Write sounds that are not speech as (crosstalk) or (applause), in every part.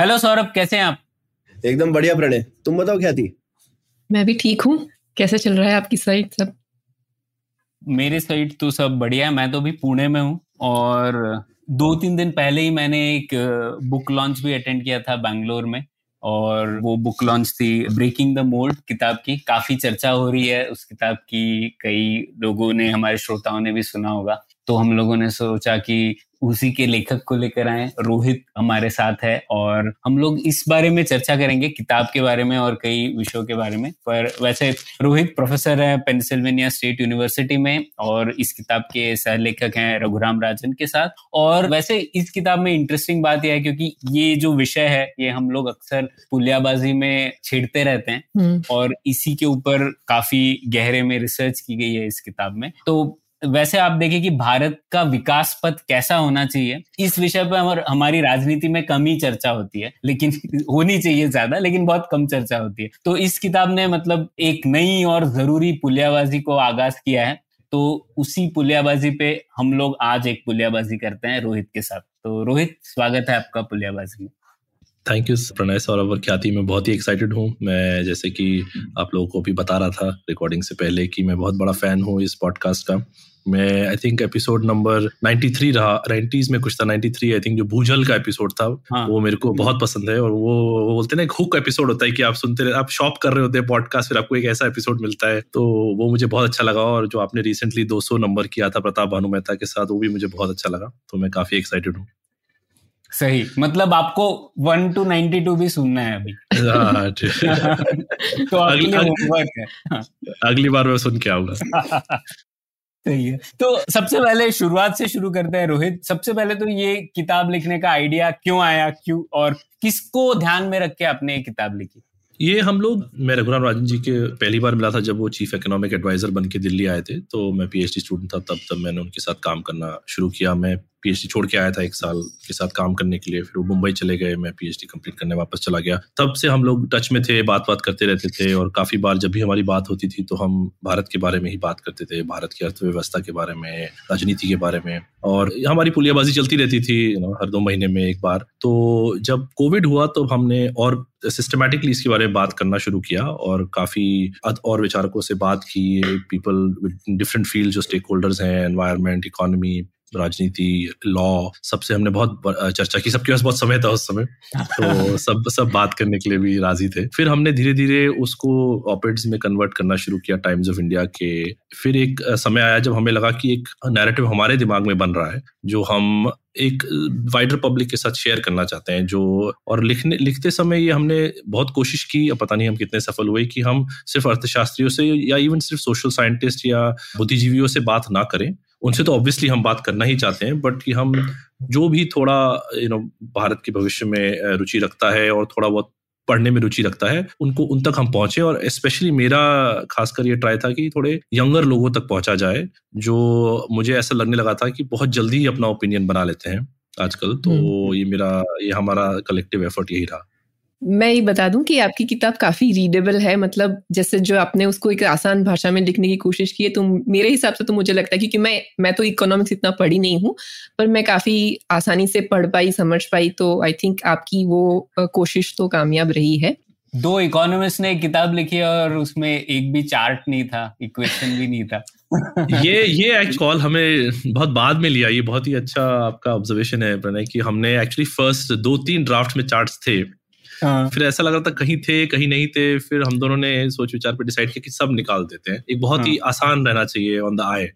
Hello Saurabh कैसे हैं आप? एकदम बढ़िया प्रणय। तुम बताओ क्या थी? मैं भी ठीक हूँ। कैसे चल रहा है आपकी साइड सब? मेरे साइड तो सब बढ़िया है। मैं तो अभी पुणे में हूँ और दो तीन दिन पहले ही मैंने एक बुक लॉन्च भी अटेंड किया था बैंगलोर में और वो बुक लॉन्च थी ब्रेकिंग द मोल्ड किताब की। काफ़ी चर्चा हो रही है उस किताब की। कई लोगों ने हमारे श्रोताओं ने भी सुना होगा। तो हम लोगों ने सोचा कि उसी के लेखक को लेकर आए। रोहित हमारे साथ है और हम लोग इस बारे में चर्चा करेंगे किताब के बारे में और कई विषयों के बारे में। पर वैसे रोहित प्रोफेसर है पेंसिल्वेनिया स्टेट यूनिवर्सिटी में और इस किताब के सह लेखक हैं रघुराम राजन के साथ। और वैसे इस किताब में इंटरेस्टिंग बात यह है क्योंकि ये जो विषय है ये हम लोग अक्सर पुलियाबाजी में छेड़ते रहते हैं हम्म। और इसी के ऊपर काफ़ी गहरे में रिसर्च की गई है इस किताब में। तो वैसे आप देखें कि भारत का विकास पथ कैसा होना चाहिए, इस विषय पर हमारी राजनीति में कम ही चर्चा होती है, लेकिन (laughs) होनी चाहिए ज़्यादा, लेकिन बहुत कम चर्चा होती है। तो इस किताब ने मतलब एक नई और ज़रूरी पुलियाबाजी को आगाज़ किया है तो उसी पुलियाबाजी पे हम लोग आज एक पुलियाबाजी करते हैं रोहित के साथ। तो रोहित, स्वागत है आपका पुलियाबाजी में। थैंक यू प्रणय सौरभ और ख्याति, मैं बहुत ही एक्साइटेड हूँ। मैं जैसे कि आप लोगों को भी बता रहा था रिकॉर्डिंग से पहले कि मैं बहुत बड़ा फ़ैन हूँ इस पॉडकास्ट का। मैं आई थिंक एपिसोड नंबर 93 रहा। 90s में कुछ था 93 आई थिंक जो भूजल का एपिसोड था हाँ. वो मेरे को बहुत पसंद है और वो वो बोलते ना एक हुक एपिसोड होता है कि आप सुनते रहे आप शॉप कर रहे होते हैं पॉडकास्ट फिर आपको एक ऐसा एपिसोड मिलता है। तो वो मुझे बहुत अच्छा लगा और जो आपने रिसेंटली 200 नंबर किया था प्रताप भानु मेहता के साथ वो भी मुझे बहुत अच्छा लगा। तो मैं काफ़ी एक्साइटेड हूँ। सही। मतलब आपको वन टू नाइनटी टू भी सुनना है अभी। हाँ, (laughs) तो अगली, है। अगली बार मैं सुन के आऊँगा। (laughs) सही है। तो सबसे पहले शुरुआत से शुरू करते हैं रोहित। सबसे पहले तो ये किताब लिखने का आइडिया क्यों आया, क्यों और किसको ध्यान में रख के आपने ये किताब लिखी? ये हम लोग, मैं रघुराम राजन जी के पहली बार मिला था जब वो चीफ इकोनॉमिक एडवाइजर बन के दिल्ली आए थे तो मैं पीएचडी स्टूडेंट था, तब तब मैंने उनके साथ काम करना शुरू किया। मैं पीएचडी छोड़ के आया था एक साल के साथ काम करने के लिए, फिर वो मुंबई चले गए, मैं पीएचडी कंप्लीट करने वापस चला गया। तब से हम लोग टच में थे बात बात करते रहते थे और काफ़ी बार जब भी हमारी बात होती थी तो हम भारत के बारे में ही बात करते थे, भारत की अर्थव्यवस्था के बारे में, राजनीति के बारे में। और हमारी पुलियाबाजी चलती रहती थी हर दो महीने में एक बार। तो जब कोविड हुआ तो हमने और सिस्टमेटिकली इसके बारे में बात करना शुरू किया और काफ़ी और विचारकों से बात की पीपल डिफरेंट फ़ील्ड जो स्टेक होल्डर्स हैं एनवायरमेंट इकोनॉमी राजनीति लॉ सबसे हमने बहुत चर्चा की। सबके पास बहुत समय था उस समय। (laughs) तो सब सब बात करने के लिए भी राज़ी थे। फिर हमने धीरे धीरे उसको ऑपरेट्स में कन्वर्ट करना शुरू किया टाइम्स ऑफ़ इंडिया के। फिर एक समय आया जब हमें लगा कि एक नैरेटिव हमारे दिमाग में बन रहा है जो हम एक वाइडर पब्लिक के साथ शेयर करना चाहते हैं जो और लिखने लिखते समय ये हमने बहुत कोशिश की अब पता नहीं हम कितने सफल हुए कि हम सिर्फ़ अर्थशास्त्रियों से या इवन सिर्फ़ सोशल साइंटिस्ट या बुद्धिजीवियों से बात ना करें। उनसे तो ऑब्वियसली हम बात करना ही चाहते हैं बट कि हम जो भी थोड़ा यू नो भारत के भविष्य में रुचि रखता है और थोड़ा बहुत पढ़ने में रुचि रखता है उनको उन तक हम पहुँचे और स्पेशली मेरा खासकर ये ट्राई था कि थोड़े यंगर लोगों तक पहुँचा जाए जो मुझे ऐसा लगने लगा था कि बहुत जल्दी ही अपना ओपिनियन बना लेते हैं आजकल तो हम्म। ये मेरा ये हमारा कलेक्टिव एफर्ट यही रहा मैं ये बता दूँ कि आपकी किताब काफ़ी रीडेबल है। मतलब जैसे जो आपने उसको एक आसान भाषा में लिखने की कोशिश की है तो मेरे हिसाब से तो मुझे लगता है क्योंकि मैं मैं तो इकोनॉमिक्स इतना पढ़ी नहीं हूँ पर मैं काफ़ी आसानी से पढ़ पाई समझ पाई तो आई थिंक आपकी वो कोशिश तो कामयाब रही है। दो इकोनॉमिस्ट ने एक किताब लिखी और उसमें एक भी चार्ट नहीं था इक्वेशन भी नहीं था। (laughs) ये ये कॉल हमें बहुत बाद में लिया ये बहुत ही अच्छा आपका ऑब्जर्वेशन है प्रणय कि हमने एक्चुअली फ़र्स्ट दो तीन ड्राफ्ट में चार्ट्स थे। हाँ। फिर ऐसा लग रहा था कहीं थे कहीं नहीं थे फिर हम दोनों ने सोच विचार पर डिसाइड किया कि सब निकाल देते हैं। एक बहुत ही हाँ। आसान रहना चाहिए ऑन द आई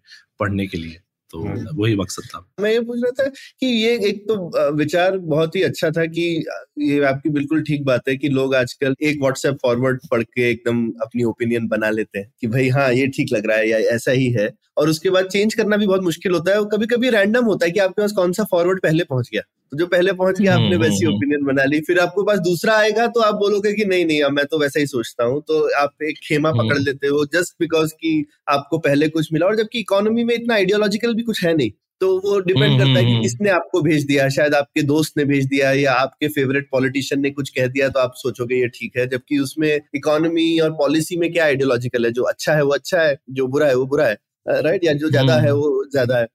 पढ़ने के लिए। तो हाँ। वही मकसद था। मैं ये पूछ रहा था कि ये एक तो विचार बहुत ही अच्छा था कि ये आपकी बिल्कुल ठीक बात है कि लोग आजकल एक व्हाट्सएप फॉरवर्ड पढ़ के एकदम अपनी ओपिनियन बना लेते हैं कि भाई हाँ ये ठीक लग रहा है या ऐसा ही है। और उसके बाद चेंज करना भी बहुत मुश्किल होता है और कभी कभी रैंडम होता है कि आपके पास कौन सा फॉरवर्ड पहले पहुँच गया। तो जो पहले पहुँच गया आपने हम्म, वैसी हम्म, ओपिनियन बना ली। फिर आपके पास दूसरा आएगा तो आप बोलोगे कि नहीं नहीं अब मैं तो वैसा ही सोचता हूँ। तो आप एक खेमा हम्म। पकड़ लेते हो जस्ट बिकॉज़ कि आपको पहले कुछ मिला। और जबकि इकोनॉमी में इतना आइडियोलॉजिकल भी कुछ है नहीं तो वो डिपेंड हम्म, करता है कि हम्म, किसने आपको भेज दिया। शायद आपके दोस्त ने भेज दिया या आपके फेवरेट पॉलिटिशियन ने कुछ कह दिया तो आप सोचोगे ये ठीक है। जबकि उसमें इकोनॉमी और पॉलिसी में क्या आइडियोलॉजिकल है? जो अच्छा है वो अच्छा है जो बुरा है वो बुरा है। राइट या जो ज़्यादा हम्म। है वो ज़्यादा है।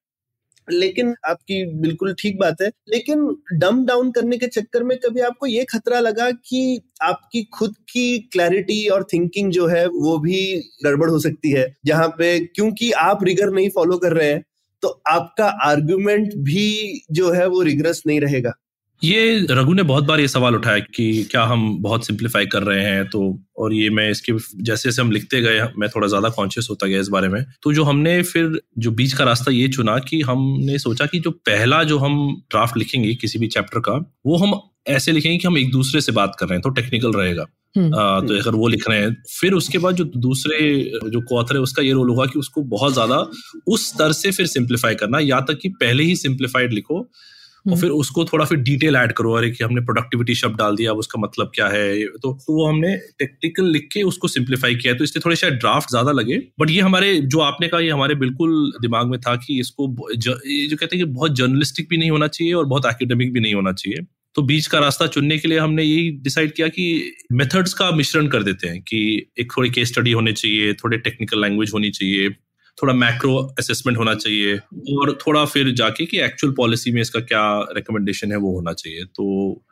लेकिन आपकी बिल्कुल ठीक बात है। लेकिन डम डाउन करने के चक्कर में कभी आपको ये खतरा लगा कि आपकी खुद की क्लैरिटी और थिंकिंग जो है, वो भी गड़बड़ हो सकती है। जहाँ पे क्योंकि आप रिगर नहीं फॉलो कर रहे हैं तो आपका आर्ग्यूमेंट भी जो है, वो रिग्रेस नहीं रहेगा। ये रघु ने बहुत बार ये सवाल उठाया कि क्या हम बहुत सिंप्लीफाई कर रहे हैं तो और ये मैं इसके जैसे जैसे हम लिखते गए मैं थोड़ा ज़्यादा कॉन्शियस होता गया इस बारे में। तो जो हमने फिर जो बीच का रास्ता ये चुना कि हमने सोचा कि जो पहला जो हम ड्राफ्ट लिखेंगे किसी भी चैप्टर का वो हम ऐसे लिखेंगे कि हम एक दूसरे से बात कर रहे हैं तो टेक्निकल रहेगा। हम्म, आ, तो अगर वो लिख रहे हैं फिर उसके बाद जो दूसरे जो कॉथर है उसका ये रोल होगा कि उसको बहुत ज़्यादा उस स्तर से फिर सिंप्लीफाई करना या तक कि पहले ही सिंप्लीफाइड लिखो। और हम्म। फिर उसको थोड़ा फिर डिटेल ऐड करो अरे कि हमने प्रोडक्टिविटी शब्द डाल दिया अब उसका मतलब क्या है? तो, तो वो हमने टेक्निकल लिख के उसको सिंप्लीफाई किया तो इसलिए थोड़े शायद ड्राफ्ट ज़्यादा लगे। बट ये हमारे जो आपने कहा ये हमारे बिल्कुल दिमाग में था कि इसको ज, ये जो कहते हैं कि बहुत जर्नलिस्टिक भी नहीं होना चाहिए और बहुत एकेडमिक भी नहीं होना चाहिए। तो बीच का रास्ता चुनने के लिए हमने यही डिसाइड किया कि मेथड्स का मिश्रण कर देते हैं कि एक थोड़ी केस स्टडी होनी चाहिए थोड़े टेक्निकल लैंग्वेज होनी चाहिए। थोड़ा मैक्रो असेसमेंट होना चाहिए और थोड़ा फिर जाके कि एक्चुअल पॉलिसी में इसका क्या रिकमेंडेशन है वो होना चाहिए। तो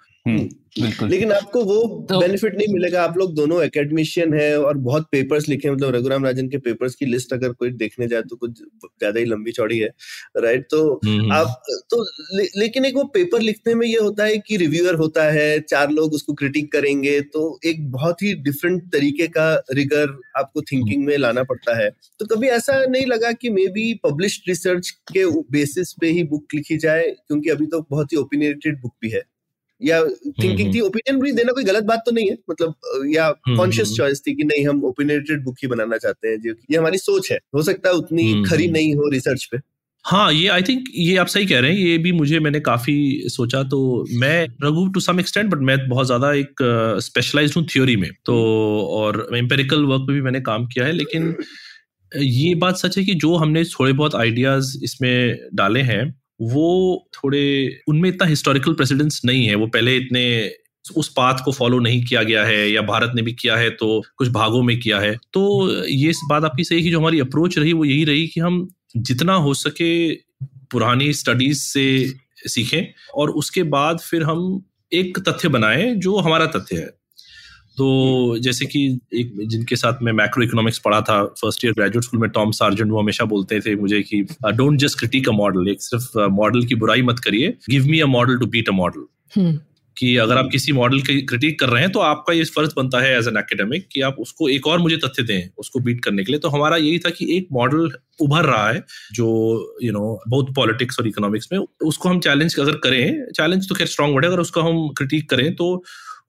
लेकिन आपको वो तो- बेनिफिट नहीं मिलेगा। आप लोग दोनों एकेडमिशियन है और बहुत पेपर्स लिखे हैं, मतलब रघुराम राजन के पेपर्स की लिस्ट अगर कोई देखने जाए तो कुछ ज़्यादा ही लंबी चौड़ी है राइट तो हम्म, आप तो ले, लेकिन एक वो पेपर लिखने में ये होता है कि रिव्यूअर होता है चार लोग उसको क्रिटिक करेंगे तो एक बहुत ही डिफरेंट तरीके का रिगर आपको थिंकिंग में लाना पड़ता है। तो कभी ऐसा नहीं लगा कि मे बी पब्लिश रिसर्च के बेसिस पे ही बुक लिखी जाए? क्योंकि अभी तो बहुत ही ओपिनियटेड बुक भी है। या थिंकिंग हम्म। थी ओपिनियन भी देना कोई गलत बात तो नहीं है मतलब या कॉन्शियस हम्म। चॉइस थी कि नहीं हम ओपिनियटेड बुक ही बनाना चाहते हैं जो ये हमारी सोच है हो सकता है उतनी हम्म। खरी नहीं हो रिसर्च पे हाँ ये आई थिंक ये आप सही कह रहे हैं ये भी मुझे मैंने काफ़ी सोचा तो मैं Raghu to some extent but मैं बहुत ज़्यादा एक स्पेशलाइज्ड हूँ थ्योरी में तो और एम्पेरिकल वर्क पे भी मैंने काम किया है लेकिन ये बात सच है कि जो हमने थोड़े बहुत आइडियाज़ इसमें डाले हैं वो थोड़े, उनमें इतना हिस्टोरिकल प्रेसिडेंस नहीं है। वो पहले इतने उस पाथ को फॉलो नहीं किया गया है या भारत ने भी किया है तो कुछ भागों में किया है। तो ये बात आपकी सही कि जो हमारी अप्रोच रही वो यही रही कि हम जितना हो सके पुरानी स्टडीज़ से सीखें और उसके बाद फिर हम एक तथ्य बनाएँ जो हमारा तथ्य है। तो जैसे कि एक जिनके साथ मैं मैक्रो इकोनॉमिक्स पढ़ा था फ़र्स्ट ईयर ग्रेजुएट स्कूल में टॉम सार्जेंट वो हमेशा बोलते थे मुझे कि don't just critic a model एक सिर्फ़ मॉडल की बुराई मत करिए give me a model to beat a model कि अगर आप किसी मॉडल की क्रिटिक कर रहे हैं तो आपका ये फ़र्ज़ बनता है एज एन एकेडमिक कि आप उसको एक और मुझे तथ्य दें उसको बीट करने के लिए। तो हमारा यही था कि एक मॉडल उभर रहा है जो यू नो बहुत पॉलिटिक्स और इकोनॉमिक्स में उसको हम चैलेंज अगर करें चैलेंज तो खैर स्ट्रांग वर्ड है अगर उसको हम क्रिटिक करें तो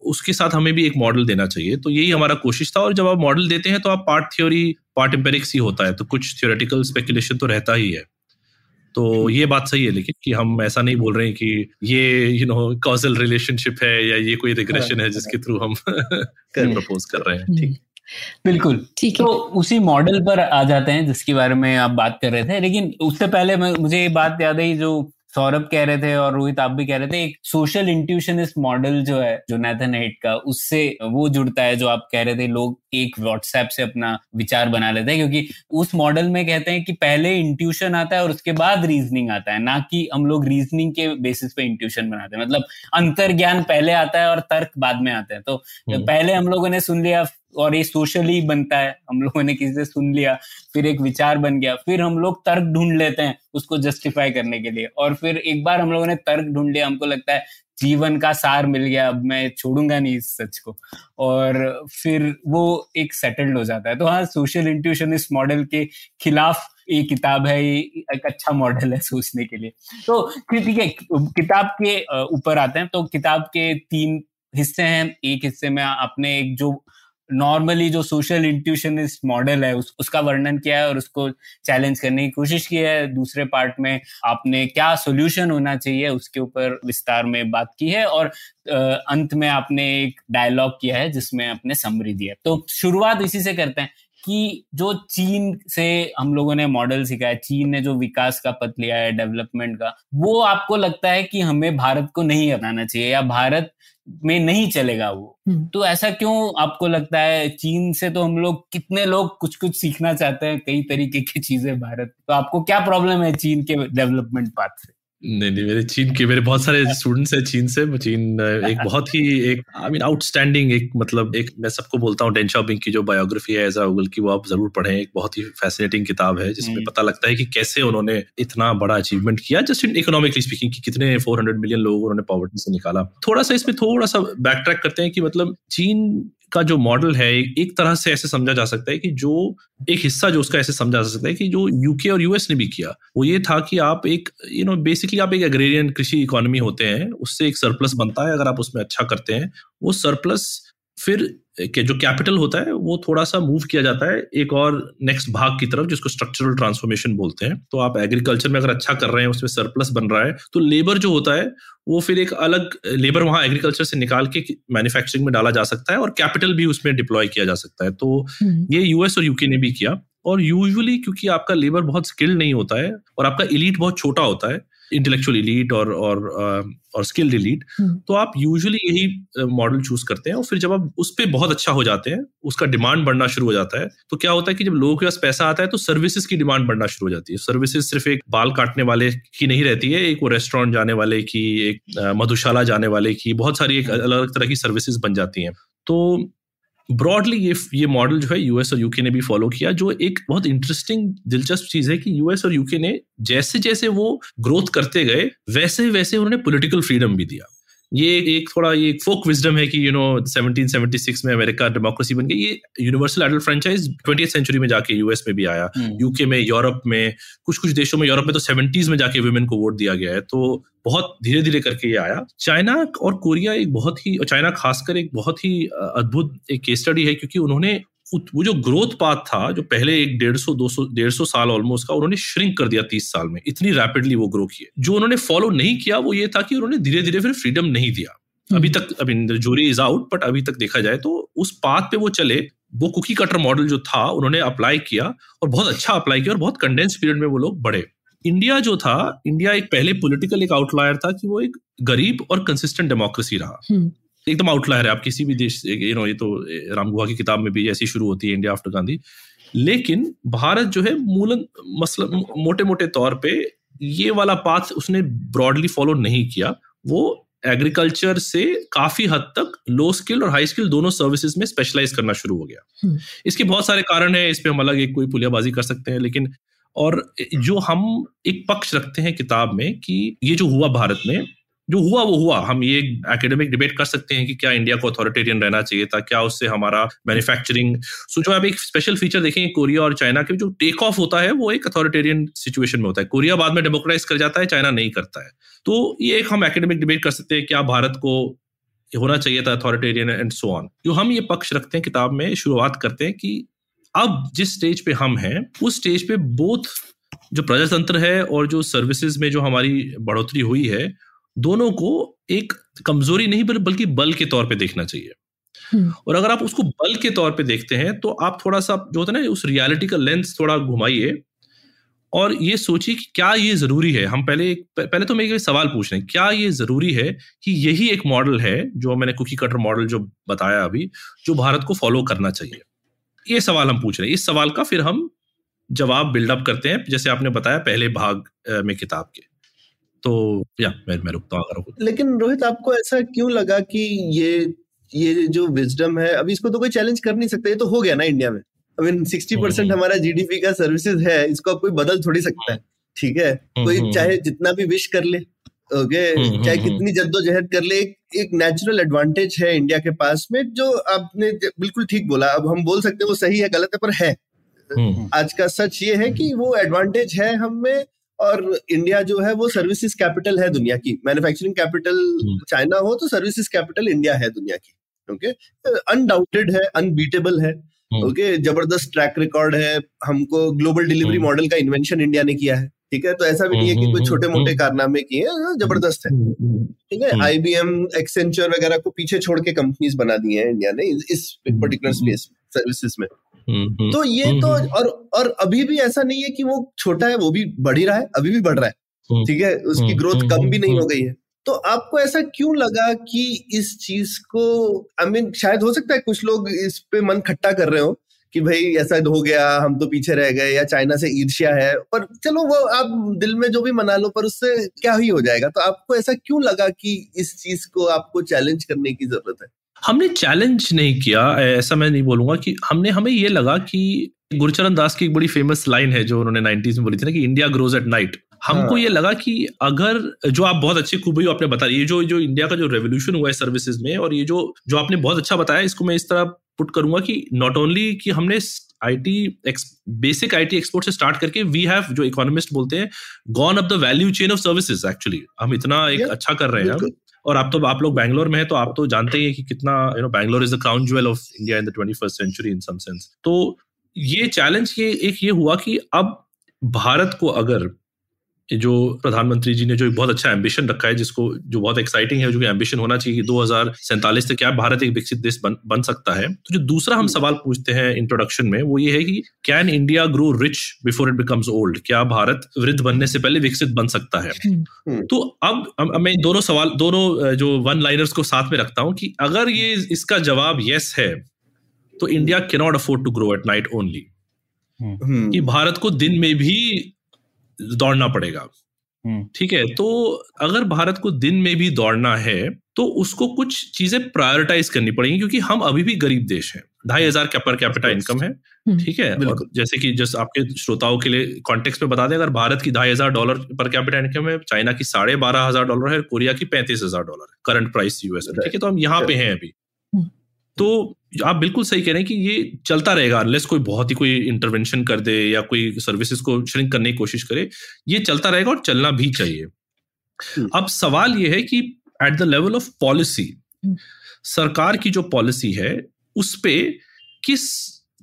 उसके साथ हमें भी एक मॉडल देना चाहिए। तो यही हमारा कोशिश था और जब आप मॉडल देते हैं तो आप पार्ट थ्योरी पार्ट एम्पेरिक्स ही होता है। तो कुछ थियोरेटिकल स्पेकुलेशन तो रहता ही है। तो ये बात सही है लेकिन कि हम ऐसा नहीं बोल रहे हैं कि ये यू नो कॉजल रिलेशनशिप है या ये कोई रिग्रेशन है जिसके थ्रू हम (laughs) प्रपोज कर रहे हैं। हम्म, बिल्कुल। ठीक है। तो उसी मॉडल पर आ जाते हैं जिसके बारे में आप बात कर रहे थे। लेकिन उससे पहले मुझे ये बात याद आई जो सौरभ कह रहे थे और रोहित आप भी कह रहे थे एक सोशल इंट्यूशनिस्ट मॉडल जो है जो नेथन हेट का उससे वो जुड़ता है जो आप कह रहे थे लोग एक व्हाट्सएप से अपना विचार बना लेते हैं क्योंकि उस मॉडल में कहते हैं कि पहले इंट्यूशन आता है और उसके बाद रीजनिंग आता है ना कि हम लोग रीजनिंग के बेसिस पे इंट्यूशन बनाते हैं मतलब अंतर ज्ञान पहले आता है और तर्क बाद में आते हैं तो हम्म। पहले हम लोगों ने सुन लिया और ये सोशली बनता है। हम लोगों ने किसी से सुन लिया, फिर एक विचार बन गया, फिर हम लोग तर्क ढूंढ लेते हैं उसको जस्टिफाई करने के लिए। और फिर एक बार हम लोगों ने तर्क ढूंढ लिया, हमको लगता है जीवन का सार मिल गया, अब मैं छोड़ूँगा नहीं इस सच को। और फिर वो एक सेटल्ड हो जाता है। तो हाँ सोशल इंट्यूशन इस मॉडल के खिलाफ ये किताब है, ये एक अच्छा मॉडल है सोचने के लिए। तो ठीक है, किताब के ऊपर आते हैं। तो किताब के तीन हिस्से हैं। एक हिस्से में आपने एक जो नॉर्मली जो सोशल इंट्यूशनिस्ट मॉडल है उस, उसका वर्णन किया है और उसको चैलेंज करने की कोशिश की है। दूसरे पार्ट में आपने क्या सोल्यूशन होना चाहिए उसके ऊपर विस्तार में बात की है और अंत में आपने एक डायलॉग किया है जिसमें आपने समरी दिया तो शुरुआत इसी से करते हैं। कि जो चीन से हम लोगों ने मॉडल सीखा है चीन ने जो विकास का पथ लिया है डेवलपमेंट का वो आपको लगता है कि हमें भारत को नहीं अपनाना चाहिए या भारत में नहीं चलेगा वो? हम्म। तो ऐसा क्यों आपको लगता है? चीन से तो हम लोग कितने लोग कुछ कुछ सीखना चाहते हैं कई तरीके की चीज़ें भारत। तो आपको क्या प्रॉब्लम है चीन के डेवलपमेंट पाथ से? नहीं नहीं मेरे चीन के मेरे बहुत सारे (laughs) स्टूडेंट्स हैं चीन से चीन एक बहुत ही एक आई मीन आउटस्टैंडिंग एक मतलब एक मैं सबको बोलता हूँ डेन शाओपिंग की जो बायोग्राफी है एजा उगल की वो आप ज़रूर पढ़ें एक बहुत ही फैसिनेटिंग किताब है जिसमें हम्म। पता लगता है कि कैसे उन्होंने इतना बड़ा अचीवमेंट किया जस्ट इन इकोनॉमिकली स्पीकिंग कि कितने 400 मिलियन लोग उन्होंने पॉवर्टी से निकाला थोड़ा सा इसमें थोड़ा सा बैक ट्रैक करते हैं कि मतलब चीन का जो मॉडल है, एक तरह से ऐसे समझा जा सकता है कि जो, एक हिस्सा जो उसका ऐसे समझा जा सकता है कि जो यूके और यूएस ने भी किया, वो ये था कि आप एक यू नो बेसिकली आप एक एग्रेरियन कृषि इकोनॉमी होते हैं, उससे एक सरप्लस बनता है, अगर आप उसमें अच्छा करते हैं, वो सरप्लस फिर के जो कैपिटल होता है वो थोड़ा सा मूव किया जाता है एक और नेक्स्ट भाग की तरफ़ जिसको स्ट्रक्चरल ट्रांसफॉर्मेशन बोलते हैं तो आप एग्रीकल्चर में अगर अच्छा कर रहे हैं उसमें सरप्लस बन रहा है तो लेबर जो होता है वो फिर एक अलग लेबर वहाँ एग्रीकल्चर से निकाल के मैन्युफैक्चरिंग में डाला जा सकता है और कैपिटल भी उसमें डिप्लॉय किया जा सकता है तो हम्म। ये यूएस और यूके ने भी किया और यूजुअली क्योंकि आपका लेबर बहुत स्किल्ड नहीं होता है और आपका इलीट बहुत छोटा होता है इंटेलेक्चुअल इलीट और और और स्किल्ड इलीट। तो आप यूजुअली यही मॉडल चूज़ करते हैं और फिर जब आप उस पर बहुत अच्छा हो जाते हैं उसका डिमांड बढ़ना शुरू हो जाता है तो क्या होता है कि जब लोगों के पास पैसा आता है तो सर्विसेज़ की डिमांड बढ़ना शुरू हो जाती है सर्विसेज़ सिर्फ़ एक बाल काटने वाले की नहीं रहती है एक वो रेस्टोरेंट जाने वाले की एक मधुशाला जाने वाले की बहुत सारी एक अलग अलग तरह की सर्विसेज़ बन जाती हैं तो ब्रॉडली ये ये मॉडल जो है यूएस और यूके ने भी फॉलो किया, जो एक बहुत इंटरेस्टिंग दिलचस्प चीज़ है कि यूएस और यूके ने जैसे जैसे वो ग्रोथ करते गए वैसे वैसे उन्होंने पॉलिटिकल फ्रीडम भी दिया। ये एक थोड़ा ये फोक विजडम है कि यू नो 1776 में अमेरिका डेमोक्रेसी बन गई ये universal adult franchise twenty century में जाके यूएस में भी आया। UK hmm. में यूरोप में कुछ कुछ देशों में यूरोप में तो सेवेंटीज में जाके वुमेन को वोट दिया गया है। तो बहुत धीरे धीरे करके ये आया। चाइना और कोरिया एक बहुत ही चाइना खासकर एक बहुत ही अद्भुत एक केस स्टडी है क्योंकि उन्होंने वो जो ग्रोथ पाथ था जो पहले एक डेढ़ सौ दो सौ डेढ़ सौ साल ऑलमोस्ट का उन्होंने श्रिंक कर दिया तीस साल में। इतनी रैपिडली वो ग्रो किए। जो उन्होंने फॉलो नहीं किया वो ये था कि उन्होंने धीरे धीरे फिर फ्रीडम नहीं दिया। हम्म। अभी तक अभी जोरी इज़ आउट बट अभी तक देखा जाए तो उस पाथ पे वो चले। वो कुकी कटर मॉडल जो था उन्होंने अप्लाई किया और बहुत अच्छा अप्लाई किया और बहुत कंडेंस पीरियड में वो लोग बढ़े। इंडिया जो था इंडिया एक पहले पॉलिटिकल एक आउटलायर था कि वो एक गरीब और कंसिस्टेंट डेमोक्रेसी रहा। हम्म। एकदम आउटलायर है। आप किसी भी देश यू नो ये तो राम गुहा की किताब में भी ऐसी शुरू होती है इंडिया आफ्टर गांधी। लेकिन भारत जो है मूलन मसला मोटे मोटे तौर पे ये वाला पाथ उसने ब्रॉडली फॉलो नहीं किया। वो एग्रीकल्चर से काफ़ी हद तक लो स्किल और हाई स्किल दोनों सर्विसेज़ में स्पेशलाइज करना शुरू हो गया। हम्म। इसके बहुत सारे कारण है इस पे हम अलग एक कोई पुलियाबाजी कर सकते हैं लेकिन और जो हम एक पक्ष रखते हैं किताब में कि ये जो हुआ भारत में जो हुआ, वो हुआ। हम ये एकेडमिक डिबेट कर सकते हैं कि क्या इंडिया को अथॉरिटेरियन रहना चाहिए था, क्या उससे हमारा मैन्युफैक्चरिंग सोचो आप एक स्पेशल फीचर देखेंगे कोरिया और चाइना के, जो टेक ऑफ़ होता है, वो एक अथॉरिटेरियन सिचुएशन में होता है। कोरिया बाद में डेमोक्राइज कर जाता है, चाइना नहीं करता है। तो ये एक हम एकेडमिक डिबेट कर सकते हैं, क्या भारत को होना चाहिए था अथॉरिटेरियन एंड सो ऑन जो हम ये पक्ष रखते हैं किताब में, शुरुआत करते हैं कि अब जिस स्टेज पे हम हैं, उस स्टेज पे बोथ जो प्रजातंत्र है और जो सर्विसेज़ में जो हमारी बढ़ोतरी हुई है दोनों को एक कमज़ोरी नहीं बल्कि बल के तौर पे देखना चाहिए। हम्म। और अगर आप उसको बल के तौर पे देखते हैं तो आप थोड़ा सा जो होता है ना उस रियलिटी का लेंस थोड़ा घुमाइए और ये सोचिए कि क्या ये ज़रूरी है। हम पहले पहले तो मैं एक सवाल पूछ रहे हैं क्या ये ज़रूरी है कि यही एक मॉडल है जो मैंने कुकी कटर मॉडल जो बताया अभी जो भारत को फॉलो करना चाहिए? ये सवाल हम पूछ रहे हैं। इस सवाल का फिर हम जवाब बिल्डअप करते हैं जैसे आपने बताया पहले भाग में किताब के। तो या मैं मैं रुकता हूँ अगर लेकिन रोहित आपको ऐसा क्यों लगा कि ये ये जो विजडम है अभी इसको तो कोई चैलेंज कर नहीं सकता ये तो हो गया ना इंडिया में। आई मीन सिक्सटी परसेंट हमारा जीडीपी का सर्विसेज़ है इसको आप कोई बदल थोड़ी सकता है। ठीक है? हम्म, कोई हम्म, चाहे जितना भी विश कर ले ओके हम्म, चाहे कितनी जद्दोजहद कर ले एक नेचुरल एडवांटेज है इंडिया के पास में जो आपने बिल्कुल ठीक बोला। अब हम बोल सकते हैं वो सही है गलत है पर है। आज का सच ये है कि वो एडवांटेज है हमें और इंडिया जो है वो सर्विसेज़ कैपिटल है दुनिया की मैन्युफैक्चरिंग कैपिटल चाइना हो तो सर्विसेज़ कैपिटल इंडिया है दुनिया की ओके अनडाउटेड है अनबीटेबल है हम्म। ओके ज़बरदस्त ट्रैक रिकॉर्ड है हमको ग्लोबल डिलीवरी हम्म। मॉडल का इन्वेंशन इंडिया ने किया है ठीक है तो ऐसा भी नहीं है कि हम्म, कोई हम्म, छोटे मोटे हम्म। कारनामे किए हैं ज़बरदस्त है ठीक है हम्म। आईबीएम एक्सेंचर वगैरह को पीछे छोड़ के कंपनीज़ बना दी है इंडिया ने इस- पर्टिकुलर हम्म। स्पेस सर्विसेज़ में हम्म, हम्म, तो ये तो और और अभी भी ऐसा नहीं है कि वो छोटा है वो भी बढ़ ही रहा है अभी भी बढ़ रहा है हम्म, ठीक है? उसकी ग्रोथ हम्म, कम भी नहीं हो गई है। तो आपको ऐसा क्यों लगा कि इस चीज़ को आई I मीन mean, शायद हो सकता है कुछ लोग इस पे मन खट्टा कर रहे हो कि भाई ऐसा हो गया हम तो पीछे रह गए या चाइना से ईर्ष्या है पर चलो वो आप दिल में जो भी मना लो पर उससे क्या ही हो जाएगा? तो आपको ऐसा क्यों लगा कि इस चीज़ को आपको चैलेंज करने की ज़रूरत है? हमने चैलेंज नहीं किया ऐसा मैं नहीं बोलूँगा कि हमने हमें ये लगा कि गुरचरण दास की एक बड़ी फ़ेमस लाइन है जो उन्होंने 90s में बोली थी ना कि इंडिया ग्रोज एट नाइट हमको हाँ। ये लगा कि अगर जो आप बहुत अच्छी खूबी आपने बताया ये जो जो इंडिया का जो रेवोल्यूशन हुआ है सर्विसेज़ में और ये जो जो आपने बहुत अच्छा बताया इसको मैं इस तरह पुट करूँगा कि नॉट ओनली कि हमने आईटी बेसिक आईटी एक्सपोर्ट से स्टार्ट करके वी हैव जो इकोनॉमिस्ट बोलते हैं gone up the value chain of services actually हम इतना एक Yeah, अच्छा कर रहे हैं। और आप तो आप लोग बैंगलोर में है तो आप तो जानते ही हैं कि कितना you know Bangalore is the crown jewel of India in the twenty first century in some sense तो ये चैलेंज ये, एक ये हुआ कि अब भारत को अगर जो प्रधानमंत्री जी ने जो एक बहुत अच्छा एम्बिशन रखा है जिसको जो बहुत एक्साइटिंग है जो कि एम्बिशन होना चाहिए कि दो हज़ार सैंतालीस तक क्या भारत एक विकसित देश बन, बन सकता है। तो जो दूसरा हम सवाल पूछते हैं इंट्रोडक्शन में वो ये है कि can India grow rich before it becomes old क्या भारत वृद्ध बनने से पहले विकसित बन सकता है? हम्म। तो अब अब मैं दोनों सवाल दोनों जो वन लाइनर्स को साथ में रखता हूँ कि अगर ये इसका जवाब यस है तो इंडिया के not afford to grow at night only hmm, कि भारत को दिन में भी दौड़ना पड़ेगा। हम्म। ठीक है तो अगर भारत को दिन में भी दौड़ना है तो उसको कुछ चीज़ें प्रायोरिटाइज करनी पड़ेगी क्योंकि हम अभी भी गरीब देश हैं। ढाई हज़ार पर कैपिटा इनकम है हम्म। ठीक है और जैसे कि जस्ट आपके श्रोताओं के लिए कॉन्टेक्स्ट में बता दें अगर भारत की ढाई हज़ार डॉलर पर कैपिटा इनकम है चाइना की साढ़े बारह हज़ार डॉलर है कोरिया की पैंतीस हज़ार डॉलर है करंट प्राइस यूएस ठीक है तो हम यहाँ पे हैं अभी। हम्म। तो आप बिल्कुल सही कह रहे हैं कि ये चलता रहेगा अनलेस कोई बहुत ही कोई इंटरवेंशन कर दे या कोई सर्विसेज़ को श्रिंक करने की कोशिश करे ये चलता रहेगा और चलना भी चाहिए हम्म। अब सवाल ये है कि at the level of policy. सरकार की जो पॉलिसी है उस पे किस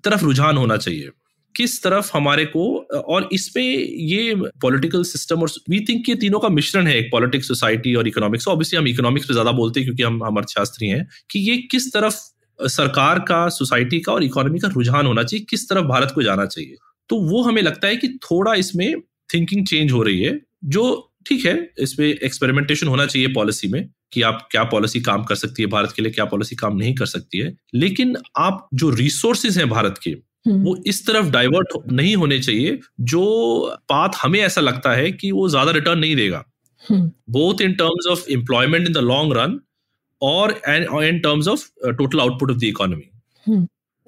तरफ़ रुझान होना चाहिए किस तरफ़ हमारे को और इसमें ये पॉलिटिकल सिस्टम और वी थिंक ये तीनों का मिश्रण है एक पॉलिटिक्स सोसाइटी और इकोनॉमिक्स ऑब्वियसली हम इकोनॉमिक्स पे ज़्यादा बोलते हैं क्योंकि हम हम अर्थशास्त्री हैं कि ये किस तरफ़ सरकार का सोसाइटी का और इकोनॉमी का रुझान होना चाहिए किस तरफ़ भारत को जाना चाहिए। तो वो हमें लगता है कि थोड़ा इसमें थिंकिंग चेंज हो रही है जो ठीक है इसमें एक्सपेरिमेंटेशन होना चाहिए पॉलिसी में कि आप क्या पॉलिसी काम कर सकती है भारत के लिए क्या पॉलिसी काम नहीं कर सकती है। लेकिन आप जो रिसोर्सेज हैं भारत के हम्म। वो इस तरफ़ डाइवर्ट नहीं होने चाहिए जो पाथ हमें ऐसा लगता है कि वो ज़्यादा रिटर्न नहीं देगा। Both in terms of employment in the long long in terms of uh, total output of the economy.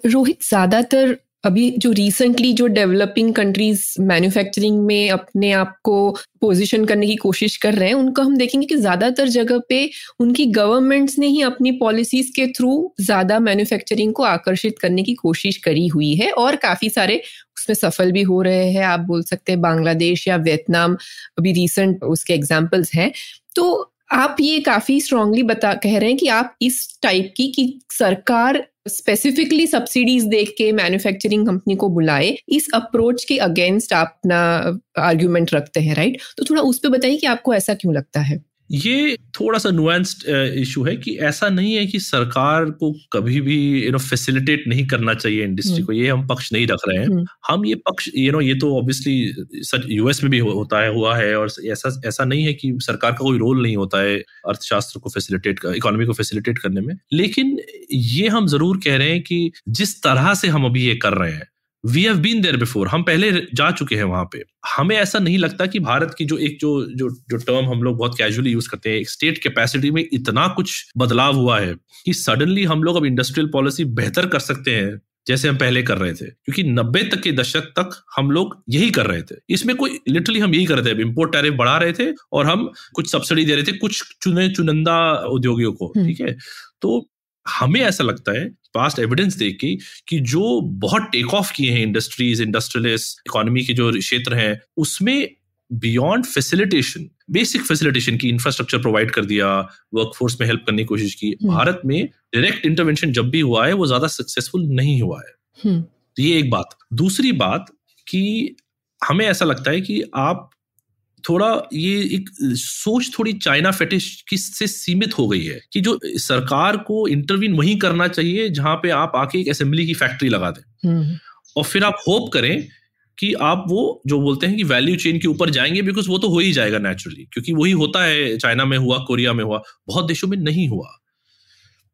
Rohit ज़्यादातर अभी जो रिसेंटली जो डेवलपिंग कंट्रीज़ मैन्युफैक्चरिंग में अपने आप को पोजीशन करने की कोशिश कर रहे हैं उनका हम देखेंगे कि ज़्यादातर जगह पे उनकी गवर्नमेंट्स ने ही अपनी पॉलिसीज़ के थ्रू ज़्यादा मैन्युफैक्चरिंग को आकर्षित करने की कोशिश करी हुई है और काफ़ी सारे उसमें सफल भी हो रहे हैं। आप बोल सकते हैं बांग्लादेश या वियतनाम अभी रिसेंट उसके एग्जाम्पल्स हैं। तो आप ये काफ़ी स्ट्रांगली बता, कह रहे हैं कि आप इस टाइप की, कि सरकार स्पेसिफिकली सब्सिडीज देख के मैन्युफैक्चरिंग कंपनी को बुलाए, इस अप्रोच के अगेंस्ट आप अपना आर्ग्यूमेंट रखते हैं राइट तो थोड़ा उस पर बताइए कि आपको ऐसा क्यों लगता है? ये थोड़ा सा नुआंस्ड इशू है कि ऐसा नहीं है कि सरकार को कभी भी यू नो फैसिलिटेट नहीं करना चाहिए इंडस्ट्री हम्म। को ये हम पक्ष नहीं रख रहे हैं हम्म। हम ये पक्ष यू नो ये तो ऑब्वियसली सच यूएस में भी हो- होता है हुआ है और ऐसा ऐसा नहीं है कि सरकार का कोई रोल नहीं होता है अर्थशास्त्र को फैसिलिटेट इकोनॉमी को फैसिलिटेट करने में लेकिन ये हम ज़रूर कह रहे हैं कि जिस तरह से हम अभी ये कर रहे हैं we have been there before हम पहले जा चुके हैं वहाँ पे। हमें ऐसा नहीं लगता कि भारत की जो एक जो जो जो टर्म हम लोग बहुत कैजुअली यूज़ करते हैं स्टेट कैपेसिटी में इतना कुछ बदलाव हुआ है कि सडनली हम लोग अब इंडस्ट्रियल पॉलिसी बेहतर कर सकते हैं जैसे हम पहले कर रहे थे। क्योंकि नब्बे तक के दशक तक हम लोग यही कर रहे थे। इसमें कोई लिटरली हम यही कर रहे थे। इम्पोर्ट टैरिफ बढ़ा रहे थे और हम कुछ सब्सिडी दे रहे थे कुछ चुने चुनिंदा उद्योगियों को हम्म। ठीक है? तो हमें ऐसा लगता है पास्ट एविडेंस देख के कि जो बहुत टेक ऑफ़ किए हैं इंडस्ट्रीज़ इंडस्ट्रियलिस्ट इकोनॉमी के जो क्षेत्र हैं उसमें बियॉन्ड फैसिलिटेशन बेसिक फैसिलिटेशन की इंफ्रास्ट्रक्चर प्रोवाइड कर दिया वर्कफोर्स में हेल्प करने की कोशिश की। हम्म। भारत में डायरेक्ट इंटरवेंशन जब भी हुआ है वो ज़्यादा सक्सेसफुल नहीं हुआ है। हम्म, तो ये एक बात। दूसरी बात कि हमें ऐसा लगता है कि आप थोड़ा ये एक सोच थोड़ी चाइना फेटिश की से सीमित हो गई है कि जो सरकार को इंटरवीन वहीं करना चाहिए जहाँ पे आप आके एक असेंबली की फैक्ट्री लगा दें। हम्म, और फिर आप होप करें कि आप वो जो बोलते हैं कि वैल्यू चेन के ऊपर जाएँगे बिकॉज़ वो तो हो ही जाएगा नेचुरली क्योंकि वही होता है चाइना में हुआ कोरिया में हुआ बहुत देशों में नहीं हुआ।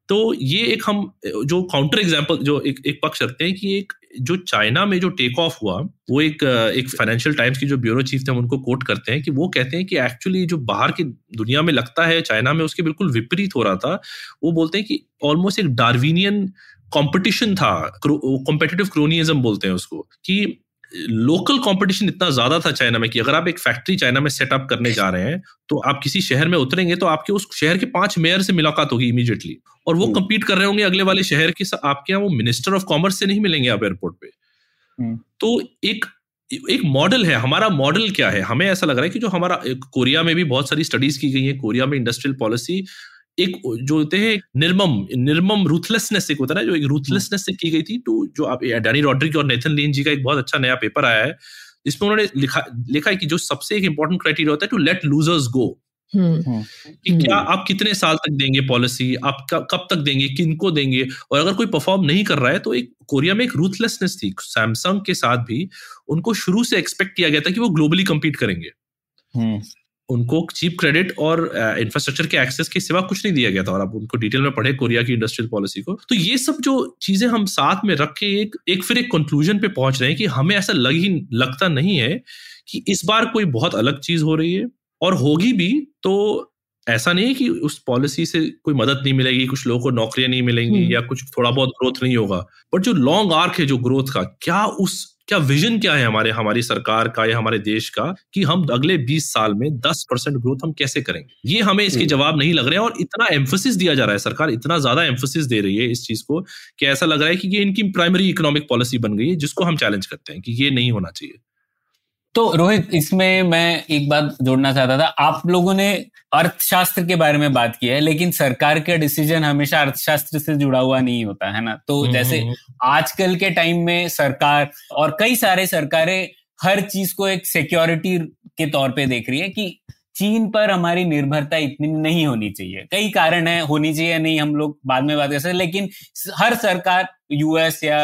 तो ये एक हम, जो काउंटर एग्ज़ाम्पल जो एक एक पक्ष रखते हैं कि एक, जो चाइना में जो टेक ऑफ़ हुआ, वो एक एक फाइनेंशियल टाइम्स की जो ब्यूरो चीफ थे, हम उनको कोट करते हैं कि वो कहते हैं कि एक्चुअली जो बाहर की दुनिया में लगता है चाइना में उसके बिल्कुल विपरीत हो रहा था, वो बोलते हैं कि ऑलमोस्ट एक डार्विनियन कंपटीशन था कॉम्पिटिटिव क्रोनियज्म बोलते हैं उसको, कि लोकल कंपटीशन इतना ज़्यादा था चाइना में कि अगर आप एक फैक्ट्री चाइना में सेटअप करने जा रहे हैं तो आप किसी शहर में उतरेंगे तो आपके उस शहर के पाँच मेयर से मुलाकात होगी इमीडिएटली और वो हम्म। कम्पीट कर रहे होंगे अगले वाले शहर के साथ आपके यहाँ वो मिनिस्टर ऑफ़ कॉमर्स से नहीं मिलेंगे आप एयरपोर्ट पे हम्म। तो एक एक मॉडल है हमारा मॉडल क्या है हमें ऐसा लग रहा है कि जो हमारा कोरिया में भी बहुत सारी स्टडीज़ की गई है कोरिया में इंडस्ट्रियल पॉलिसी एक जो होते हैं निर्मम निर्मम रूथलेसनेस एक होता है ना जो एक रूथलेसनेस से की गई थी तो जो आप डैनी रॉड्रिक और नेथन लीन जी का एक बहुत अच्छा नया पेपर आया है जिसमें उन्होंने लिखा लिखा है कि जो सबसे एक इंपॉर्टेंट क्राइटेरिया होता है to let losers go hmm, कि क्या आप कितने साल तक देंगे पॉलिसी आप कब तक देंगे किनको देंगे और अगर कोई परफॉर्म नहीं कर रहा है तो एक कोरिया में एक रूथलेसनेस थी सैमसंग के साथ भी उनको शुरू से एक्सपेक्ट किया गया था कि वो ग्लोबली compete करेंगे। हम्म, उनको चीप क्रेडिट और इंफ्रास्ट्रक्चर के एक्सेस के सिवा कुछ नहीं दिया गया था और आप उनको डिटेल में पढ़े कोरिया की इंडस्ट्रियल पॉलिसी को तो ये सब जो चीज़ें हम साथ में रख के एक एक फिर एक कंक्लूजन पे पहुँच रहे हैं कि हमें ऐसा लग ही लगता नहीं है कि इस बार कोई बहुत अलग चीज़ हो रही है और होगी भी तो ऐसा नहीं है कि उस पॉलिसी से कोई मदद नहीं मिलेगी कुछ लोगों को नौकरियाँ नहीं मिलेंगी हम्म। या कुछ थोड़ा बहुत ग्रोथ नहीं होगा बट जो लॉन्ग आर्क है जो ग्रोथ का क्या उस क्या विजन क्या है हमारे हमारी सरकार का या हमारे देश का कि हम अगले 20 साल में 10 परसेंट ग्रोथ हम कैसे करेंगे ये हमें इसके हम्म। जवाब नहीं लग रहे हैं और इतना एम्फोसिस दिया जा रहा है सरकार इतना ज़्यादा एम्फोसिस दे रही है इस चीज़ को कि ऐसा लग रहा है कि ये इनकी प्राइमरी इकोनॉमिक पॉलिसी बन गई है जिसको हम चैलेंज करते हैं कि ये नहीं होना चाहिए तो रोहित इसमें मैं एक बात जोड़ना चाहता था। आप लोगों ने अर्थशास्त्र के बारे में बात की है लेकिन सरकार का डिसीज़न हमेशा अर्थशास्त्र से जुड़ा हुआ नहीं होता है ना? तो जैसे आजकल के टाइम में सरकार और कई सारे सरकारें हर चीज़ को एक सिक्योरिटी के तौर पे देख रही है कि चीन पर हमारी निर्भरता इतनी नहीं होनी चाहिए। कई कारण है होनी चाहिए नहीं हम लोग बाद में बात कर सकते लेकिन हर सरकार यूएस या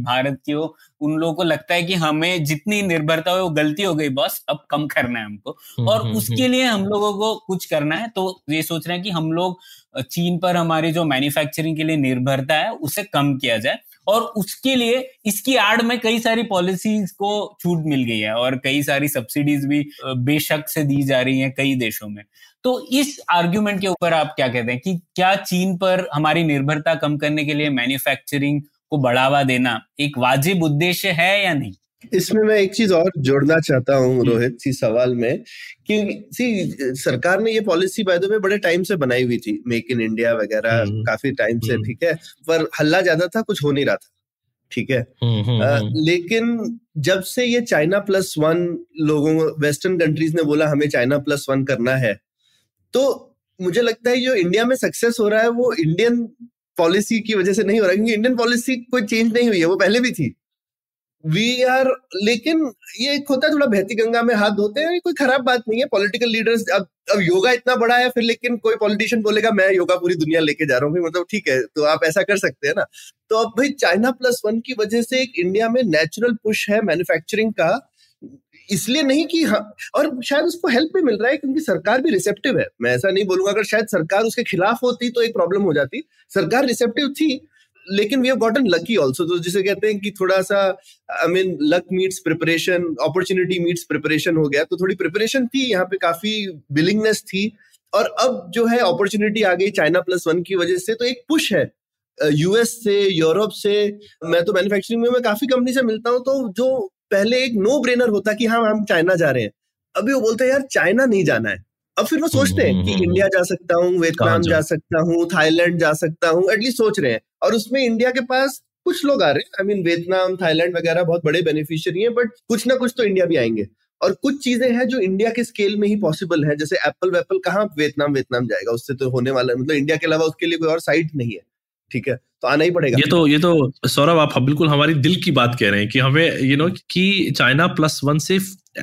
भारत की हो उन लोगों को लगता है कि हमें जितनी निर्भरता हो वो गलती हो गई बॉस अब कम करना है हमको। और उसके लिए हम लोगों को कुछ करना है तो ये सोच रहे हैं कि हम लोग चीन पर हमारी जो मैन्युफैक्चरिंग के लिए निर्भरता है उसे कम किया जाए। और उसके लिए इसकी आड़ में कई सारी पॉलिसीज़ को छूट मिल गई है और कई सारी सब्सिडीज भी बेशक से दी जा रही है कई देशों में। तो इस आर्ग्यूमेंट के ऊपर आप क्या कहते हैं कि क्या चीन पर हमारी निर्भरता कम करने के लिए मैन्युफैक्चरिंग को बढ़ावा देना एक वाजिब उद्देश्य है या नहीं? इसमें मैं एक चीज़ और जोड़ना चाहता हूँ रोहित सी सवाल में कि सी सरकार ने ये पॉलिसी बाय द बड़े टाइम से बनाई हुई थी मेक इन इंडिया वगैरह हम्म, काफ़ी टाइम से हम्म। ठीक है? पर हल्ला ज़्यादा था कुछ हो नहीं रहा था ठीक है? अ, लेकिन जब से ये चाइना प्लस वन लोगों वेस्टर्न कंट्रीज़ ने बोला हमें चाइना प्लस वन करना है तो मुझे लगता है जो इंडिया में सक्सेस हो रहा है, वो इंडियन पॉलिसी की वजह से नहीं हो रहा क्योंकि इंडियन पॉलिसी कोई चेंज नहीं हुई है, वो पहले भी थी। वी आर लेकिन ये एक होता है, थोड़ा बहती गंगा में हाथ धोते हैं कोई खराब बात नहीं है। पॉलिटिकल लीडर्स अब अब योगा इतना बड़ा है, फिर लेकिन कोई पॉलिटिशियन बोलेगा, मैं योगा पूरी दुनिया लेके जा रहा हूँ। मतलब ठीक है तो आप ऐसा कर सकते हैं ना। तो अब भाई चाइना प्लस वन की वजह से एक इंडिया में नेचुरल पुश है मैन्युफैक्चरिंग का। इसलिए नहीं कि हाँ और शायद उसको हेल्प भी मिल रहा है क्योंकि सरकार भी रिसेप्टिव है। मैं ऐसा नहीं बोलूँगा, अगर शायद सरकार उसके खिलाफ होती तो एक प्रॉब्लम हो जाती। सरकार रिसेप्टिव थी, लेकिन we have gotten lucky also तो जिसे कहते हैं कि थोड़ा सा I mean luck meets preparation opportunity meets preparation हो गया। तो थोड़ी प्रिपरेशन थी, यहाँ पे काफ़ी विलिंगनेस थी। और अब जो है अपॉर्चुनिटी आ गई चाइना प्लस वन की वजह से तो एक पुश है। यूएस से यूरोप से, मैं तो मैन्युफैक्चरिंग में, मैं काफ़ी कंपनी से मिलता हूँ तो जो पहले एक नो ब्रेनर होता कि हाँ हम चाइना जा रहे हैं। अभी वो बोलते हैं यार चाइना नहीं जाना है। अब फिर वो सोचते हैं कि हम्म, इंडिया जा सकता हूँ वियतनाम जा सकता हूँ थाईलैंड जा सकता हूँ एटलीस्ट सोच रहे हैं। और उसमें इंडिया के पास कुछ लोग आ रहे हैं। आई मीन वियतनाम थाईलैंड वगैरह बहुत बड़े बेनिफिशियरी हैं बट कुछ ना कुछ तो इंडिया भी आएँगे। और कुछ चीज़ें हैं जो इंडिया के स्केल में ही पॉसिबल है जैसे एप्पल वेप्पल कहाँ वियतनाम वियतनाम जाएगा? उससे तो होने वाला मतलब इंडिया के अलावा उसके लिए कोई और साइट नहीं है। ठीक है? तो आना ही पड़ेगा। ये तो ये तो सौरभ आप बिल्कुल हमारी दिल की बात कह रहे हैं कि हमें यू नो कि चाइना प्लस वन से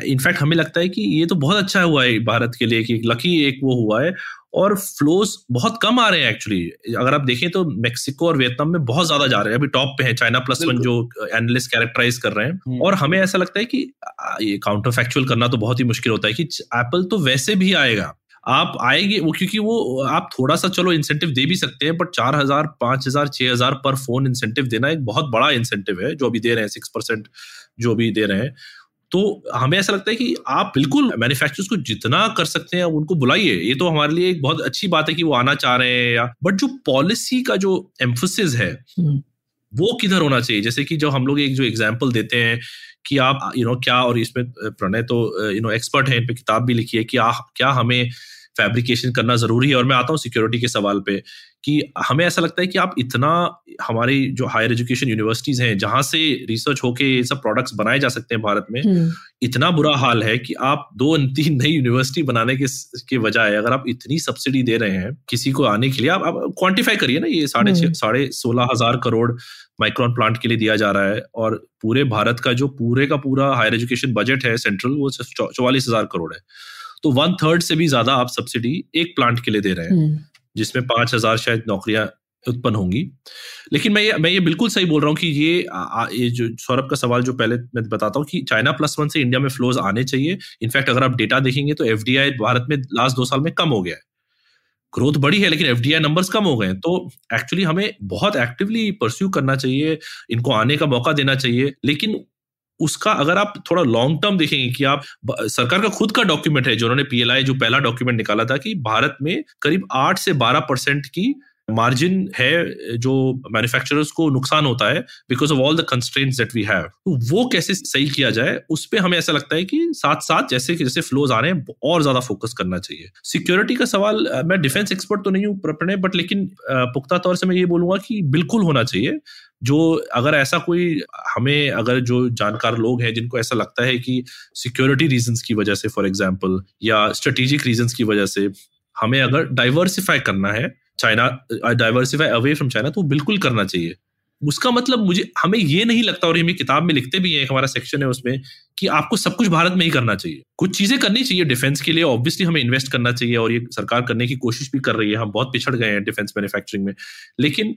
इनफैक्ट हमें लगता है कि ये तो बहुत अच्छा हुआ है भारत के लिए कि लकी एक वो हुआ है। और फ्लोज बहुत कम आ रहे हैं एक्चुअली अगर आप देखें तो मेक्सिको और वियतनाम में बहुत ज़्यादा जा रहे हैं। अभी टॉप पे है चाइना प्लस वन जो एनालिस्ट कैरेक्टराइज कर रहे हैं। हम्म। और हमें ऐसा लगता है कि ये काउंटर फैक्चुअल करना तो बहुत ही मुश्किल होता है कि एप्पल तो वैसे भी आएगा। आप आएँगे वो क्योंकि वो आप थोड़ा सा चलो इंसेंटिव दे भी सकते हैं बट चार हज़ार पाँच हज़ार छह हज़ार पर फ़ोन इंसेंटिव देना एक बहुत बड़ा इंसेंटिव है जो अभी दे रहे हैं सिक्स परसेंट जो अभी दे रहे हैं। तो हमें ऐसा लगता है कि आप बिल्कुल। मैन्युफैक्चरर्स को जितना कर सकते हैं उनको बुलाइए। ये तो हमारे लिए एक बहुत अच्छी बात है कि वो आना चाह रहे हैं या बट जो पॉलिसी का जो एम्फोसिस है हम्म। वो किधर होना चाहिए? जैसे कि जो हम लोग एक जो एग्ज़ाम्पल देते हैं कि आप यू you नो know, क्या और इसमें प्रणय तो यू नो एक्सपर्ट है इन पे किताब भी लिखी है कि आ, क्या हमें फैब्रिकेशन करना ज़रूरी है और मैं आता हूँ सिक्योरिटी के सवाल पे कि हमें ऐसा लगता है कि आप इतना हमारी जो हायर एजुकेशन यूनिवर्सिटीज हैं जहाँ से रिसर्च होके ये सब प्रोडक्ट्स बनाए जा सकते हैं भारत में हम्म। इतना बुरा हाल है कि आप दो तीन नई यूनिवर्सिटी बनाने के के बजाय अगर आप इतनी सब्सिडी दे रहे हैं किसी को आने के लिए आप, आप क्वांटिफाई करिए ना ये साढ़े हम्म। साढ़े सोलह हज़ार करोड़ माइक्रोन प्लांट के लिए दिया जा रहा है और पूरे भारत का जो पूरे का पूरा हायर एजुकेशन बजट है सेंट्रल वो चौवालीस हज़ार करोड़ है तो वन थर्ड से भी ज़्यादा आप सब्सिडी एक प्लांट के लिए दे रहे हैं हम्म। जिसमें पाँच हज़ार शायद नौकरियाँ उत्पन्न होंगी। लेकिन मैं ये मैं ये बिल्कुल सही बोल रहा हूँ कि ये आ, ये जो सौरभ का सवाल जो पहले मैं बताता हूँ कि चाइना प्लस वन से इंडिया में फ्लोज आने चाहिए। इनफैक्ट अगर आप डेटा देखेंगे तो एफडीआई भारत में लास्ट दो साल में कम हो गया है। ग्रोथ बढ़ी है लेकिन एफ़ नंबर्स कम हो गए तो एक्चुअली हमें बहुत एक्टिवली परस्यू करना चाहिए इनको आने का मौका देना चाहिए। लेकिन उसका अगर आप थोड़ा लॉन्ग टर्म देखेंगे कि आप सरकार का खुद का डॉक्यूमेंट है, जो उन्होंने पीएलआई जो पहला डॉक्यूमेंट निकाला था कि भारत में करीब आठ से बारह परसेंट की मार्जिन है, जो मैन्युफैक्चरर्स को नुकसान होता है because of all the constraints that we have तो वो कैसे सही किया जाए, उस पर हमें ऐसा लगता है कि साथ साथ जैसे कि जैसे फ्लोज आ रहे हैं, और ज़्यादा फोकस करना चाहिए। सिक्योरिटी का सवाल मैं डिफेंस एक्सपर्ट तो नहीं हूँ प्रणय बट लेकिन पुख्ता तौर से मैं ये बोलूँगा कि बिल्कुल होना चाहिए। जो अगर ऐसा कोई हमें, अगर जो जानकार लोग हैं जिनको ऐसा लगता है कि सिक्योरिटी रीजंस की वजह से फॉर एग्जांपल या स्ट्रेटेजिक रीजंस की वजह से हमें अगर डाइवर्सिफाई करना है China diversify away from China तो बिल्कुल करना चाहिए। उसका मतलब मुझे, हमें ये नहीं लगता और हमें किताब में लिखते भी हैं हमारा सेक्शन है उसमें, कि आपको सब कुछ भारत में ही करना चाहिए। कुछ चीज़ें करनी चाहिए डिफेंस के लिए ऑब्वियसली हमें इन्वेस्ट करना चाहिए और ये सरकार करने की कोशिश भी कर रही है। हम बहुत पिछड़ गए हैं डिफेंस मैन्युफैक्चरिंग में। लेकिन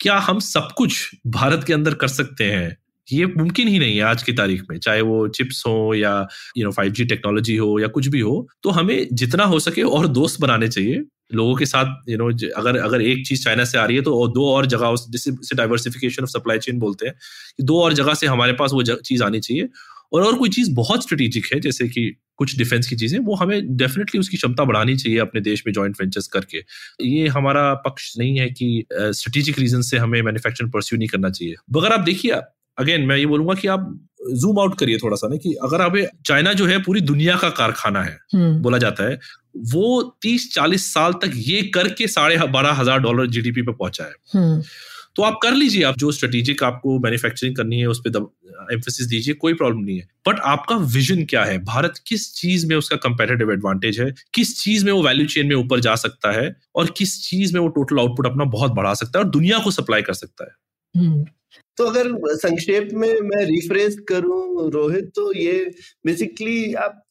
क्या हम सब कुछ भारत के अंदर कर सकते हैं? ये मुमकिन ही नहीं है आज की तारीख में, चाहे वो चिप्स हो या you know five G technology हो या कुछ भी हो तो हमें जितना हो सके और दोस्त बनाने चाहिए। लोगों के साथ यू नो अगर अगर एक चीज़ चाइना से आ रही है तो दो और जगह जिसे डाइवर्सिफिकेशन ऑफ़ सप्लाई चेन बोलते हैं दो और जगह से हमारे पास वो चीज़ आनी चाहिए। और और कोई चीज़ बहुत स्ट्रेटेजिक है जैसे कि कुछ डिफेंस की चीज़ें वो हमें डेफिनेटली उसकी क्षमता बढ़ानी चाहिए अपने देश में जॉइंट वेंचर्स करके ये हमारा पक्ष नहीं है कि स्ट्रेटेजिक रीजन से हमें मैन्युफैक्चरिंग परस्यू नहीं करना चाहिए अगर आप देखिए अगेन मैं ये बोलूँगा कि आप जूम आउट करिए थोड़ा सा ना कि अगर आप चाइना जो है पूरी दुनिया का कारखाना है हम्म। बोला जाता है वो तीस चालीस साल तक ये करके साढ़े बारह हज़ार डॉलर जीडीपी पे पहुँचा है हम्म। तो आप कर लीजिए आप जो स्ट्रेटेजिक आपको मैन्युफैक्चरिंग करनी है उस पर एम्फोसिस दीजिए कोई प्रॉब्लम नहीं है। बट आपका विजन क्या है? भारत किस चीज़ में उसका कंपेटेटिव एडवांटेज है? किस चीज़ में वो वैल्यू चेन में ऊपर जा सकता है? और किस चीज़ में वो टोटल आउटपुट अपना बहुत बढ़ा सकता है और दुनिया को सप्लाई कर सकता है? हम्म। तो अगर संक्षेप में मैं रिफ्रेश करूँ रोहित तो ये बेसिकली आप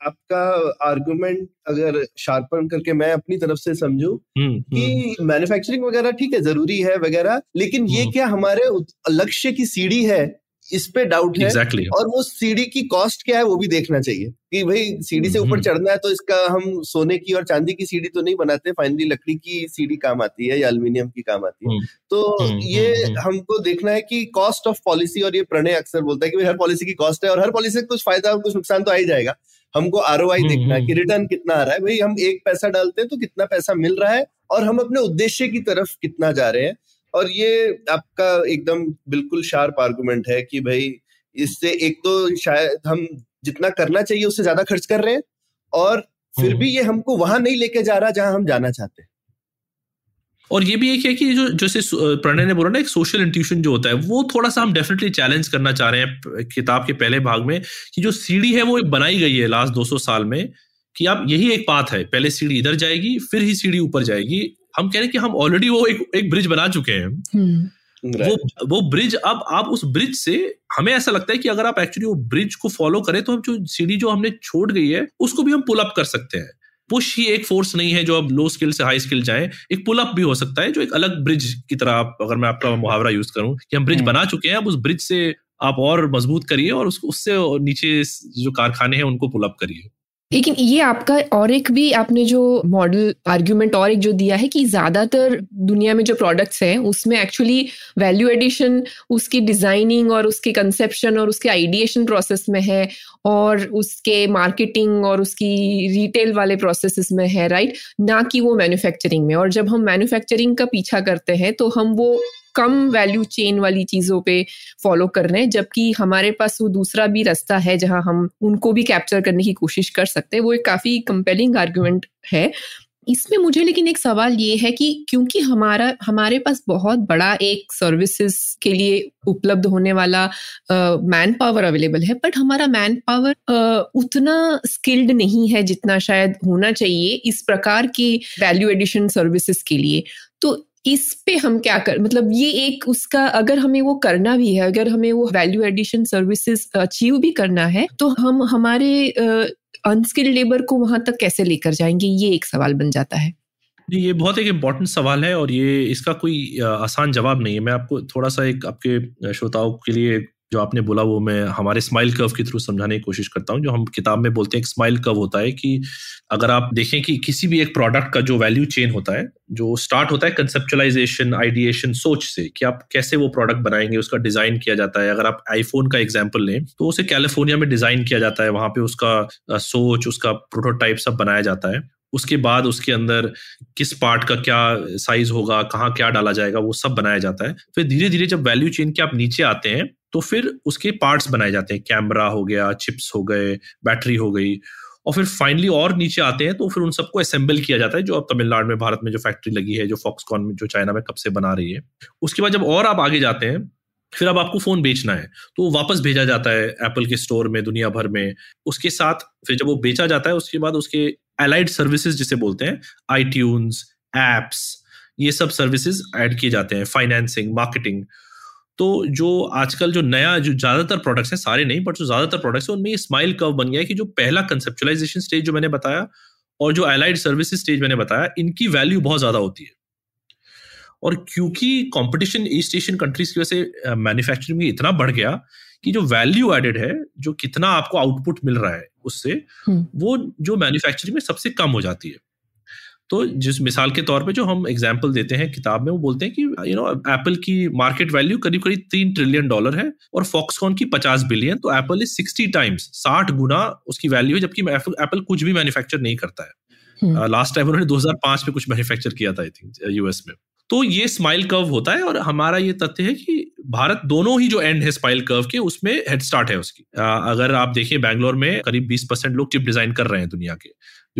आपका आर्गुमेंट अगर शार्पन करके मैं अपनी तरफ़ से समझू हम्म, कि मैन्युफैक्चरिंग हम्म। वगैरह ठीक है ज़रूरी है वगैरह लेकिन ये हम्म। क्या हमारे लक्ष्य की सीढ़ी है इस पे डाउट है exactly. और वो सीढ़ी की कॉस्ट क्या है वो भी देखना चाहिए कि भाई सीढ़ी से ऊपर। चढ़ना है तो इसका हम सोने की और चांदी की सीढ़ी तो नहीं बनाते फाइनली लकड़ी की सीढ़ी काम आती है या अल्मीनियम की काम आती है। तो ये हमको देखना है कि कॉस्ट ऑफ़ पॉलिसी और ये प्रणय अक्सर बोलता है कि हर पॉलिसी की कॉस्ट है और हर पॉलिसी से कुछ फ़ायदा और कुछ नुकसान तो आ ही जाएगा हमको आर देखना है कि रिटर्न कितना आ रहा है। भाई हम एक पैसा डालते हैं तो कितना पैसा मिल रहा है और हम अपने उद्देश्य की तरफ़ कितना जा रहे हैं। और ये आपका एकदम बिल्कुल शार्प आर्गूमेंट है कि भाई इससे एक तो शायद हम जितना करना चाहिए उससे ज़्यादा खर्च कर रहे हैं और फिर हम्म। भी ये हमको वहाँ नहीं लेके जा रहा जहाँ हम जाना चाहते हैं। और ये भी एक है कि जो जैसे प्रणय ने बोला ना एक सोशल इंट्यूशन जो होता है वो थोड़ा सा हम डेफिनेटली चैलेंज करना चाह रहे हैं किताब के पहले भाग में कि जो सीढ़ी है वो बनाई गई है लास्ट 200 साल में कि आप यही एक पाथ है पहले सीढ़ी इधर जाएगी फिर ही सीढ़ी ऊपर जाएगी। हम कह रहे हैं कि हम ऑलरेडी वो एक एक ब्रिज बना चुके हैं। हम्म। वो वो ब्रिज अब आप उस ब्रिज से हमें ऐसा लगता है कि अगर आप एक्चुअली वो ब्रिज को फॉलो करें तो हम जो सीढ़ी जो हमने छोड़ गई है उसको भी हम पुल अप कर सकते हैं। पुश ही एक फोर्स नहीं है जो अब लो स्किल से हाई स्किल जाए एक पुल अप भी हो सकता है जो एक अलग ब्रिज की तरह आप अगर मैं आपका मुहावरा यूज़ करूँ कि हम ब्रिज हम्म। बना चुके हैं अब उस ब्रिज से आप और मज़बूत करिए और उसको उससे नीचे जो कारखाने हैं उनको पुल अप करिए लेकिन ये आपका और एक भी आपने जो मॉडल आर्ग्यूमेंट और एक जो दिया है कि ज़्यादातर दुनिया में जो प्रोडक्ट्स हैं, उसमें एक्चुअली वैल्यू एडिशन उसकी डिज़ाइनिंग और उसके कंसेप्शन और उसके आइडिएशन प्रोसेस में है और उसके मार्केटिंग और उसकी रिटेल वाले प्रोसेस में है राइट ना कि वो मैन्युफैक्चरिंग में। और जब हम मैन्युफैक्चरिंग का पीछा करते हैं तो हम वो कम वैल्यू चेन वाली चीज़ों पे फॉलो कर रहे हैं, जबकि हमारे पास वो दूसरा भी रास्ता है जहाँ हम उनको भी कैप्चर करने की कोशिश कर सकते हैं। वो एक काफ़ी कंपेलिंग आर्ग्यूमेंट है। इसमें मुझे लेकिन एक सवाल ये है कि क्योंकि हमारा, हमारे पास बहुत बड़ा एक सर्विसेज़ के लिए उपलब्ध होने वाला मैन पावर अवेलेबल है बट हमारा मैन पावर उतना स्किल्ड नहीं है जितना शायद होना चाहिए इस प्रकार की वैल्यू एडिशन सर्विसेज़ के लिए। तो इस पे हम क्या कर मतलब ये एक उसका, अगर हमें वो करना भी है, अगर हमें वो वैल्यू एडिशन सर्विसेज़ अचीव भी करना है तो हम हमारे अनस्किल्ड लेबर को वहाँ तक कैसे लेकर जाएँगे, ये एक सवाल बन जाता है। जी, ये बहुत एक इंपॉर्टेंट सवाल है और ये, इसका कोई आसान जवाब नहीं है। मैं आपको थोड़ा सा एक आपके श्रोताओं के लिए जो आपने बोला वो मैं हमारे स्माइल कर्व के थ्रू समझाने की कोशिश करता हूँ, जो हम किताब में बोलते हैं एक स्माइल कर्व होता है कि अगर आप देखें कि किसी भी एक प्रोडक्ट का जो वैल्यू चेन होता है, जो स्टार्ट होता है कंसेप्चुलाइजेशन आइडिएशन सोच से कि आप कैसे वो प्रोडक्ट बनाएँगे, उसका डिज़ाइन किया जाता है। अगर आप आईफोन का एग्ज़ाम्पल लें तो उसे कैलिफ़ोर्निया में डिज़ाइन किया जाता है, वहाँ पे उसका सोच, उसका प्रोटोटाइप सब बनाया जाता है। उसके बाद उसके अंदर किस पार्ट का क्या साइज़ होगा, कहाँ क्या डाला जाएगा, वो सब बनाया जाता है। फिर धीरे धीरे जब वैल्यू चेन के आप नीचे आते हैं तो फिर उसके पार्ट्स बनाए जाते हैं। कैमरा हो गया चिप्स हो गए बैटरी हो गई। और फिर फाइनली और नीचे आते हैं तो फिर उन सबको असेंबल किया जाता है, जो अब तमिलनाडु में, भारत में जो फैक्ट्री लगी है, जो फॉक्सकॉन में, जो चाइना में कब से बना रही है। उसके बाद जब और आप आगे जाते हैं, फिर अब आपको फ़ोन बेचना है। तो वापस भेजा जाता है एप्पल के स्टोर में, दुनिया भर में। उसके साथ फिर जब वो बेचा जाता है, उसके बाद उसके एलाइड सर्विसेज़ जिसे बोलते हैं आई एप्स ये सब सर्विसेज़ ऐड किए जाते हैं। फाइनेंसिंग मार्केटिंग तो जो आजकल जो नया जो ज़्यादातर प्रोडक्ट्स हैं सारे नहीं बट जो ज़्यादातर प्रोडक्ट्स हैं उनमें ये स्माइल कर्व बन गया है कि जो पहला कंसेप्चुलाइजेशन स्टेज जो मैंने बताया और जो एलाइड सर्विसेज़ स्टेज मैंने बताया इनकी वैल्यू बहुत ज़्यादा होती है और क्योंकि कंपटीशन ईस्ट एशियन कंट्रीज़ की वजह से मैन्युफैक्चरिंग में इतना बढ़ गया कि जो वैल्यू एडेड है जो कितना आपको आउटपुट मिल रहा है उससे हम्म। वो जो मैन्युफैक्चरिंग में सबसे कम हो जाती है तो जिस मिसाल के तौर पे जो हम एग्ज़ाम्पल देते हैं किताब में वो बोलते हैं कि यू नो एप्पल की मार्केट वैल्यू करीब करीब तीन ट्रिलियन डॉलर है और फॉक्सकॉन की पचास बिलियन तो एप्पल इज़ सिक्सटी टाइम्स साठ गुना उसकी वैल्यू है जबकि एप्पल कुछ भी मैन्युफैक्चर नहीं करता है। लास्ट टाइम हम्म। uh, उन्होंने 2005 में कुछ मैन्युफैक्चर किया था आई थिंक यूएस में। तो ये स्माइल कर्व होता है और हमारा ये तथ्य है कि भारत दोनों ही जो एंड है स्माइल कर्व के उसमें हेड स्टार्ट है उसकी। आ, uh, अगर आप देखिए बैंगलोर में करीब 20 परसेंट लोग चिप डिज़ाइन कर रहे हैं दुनिया के।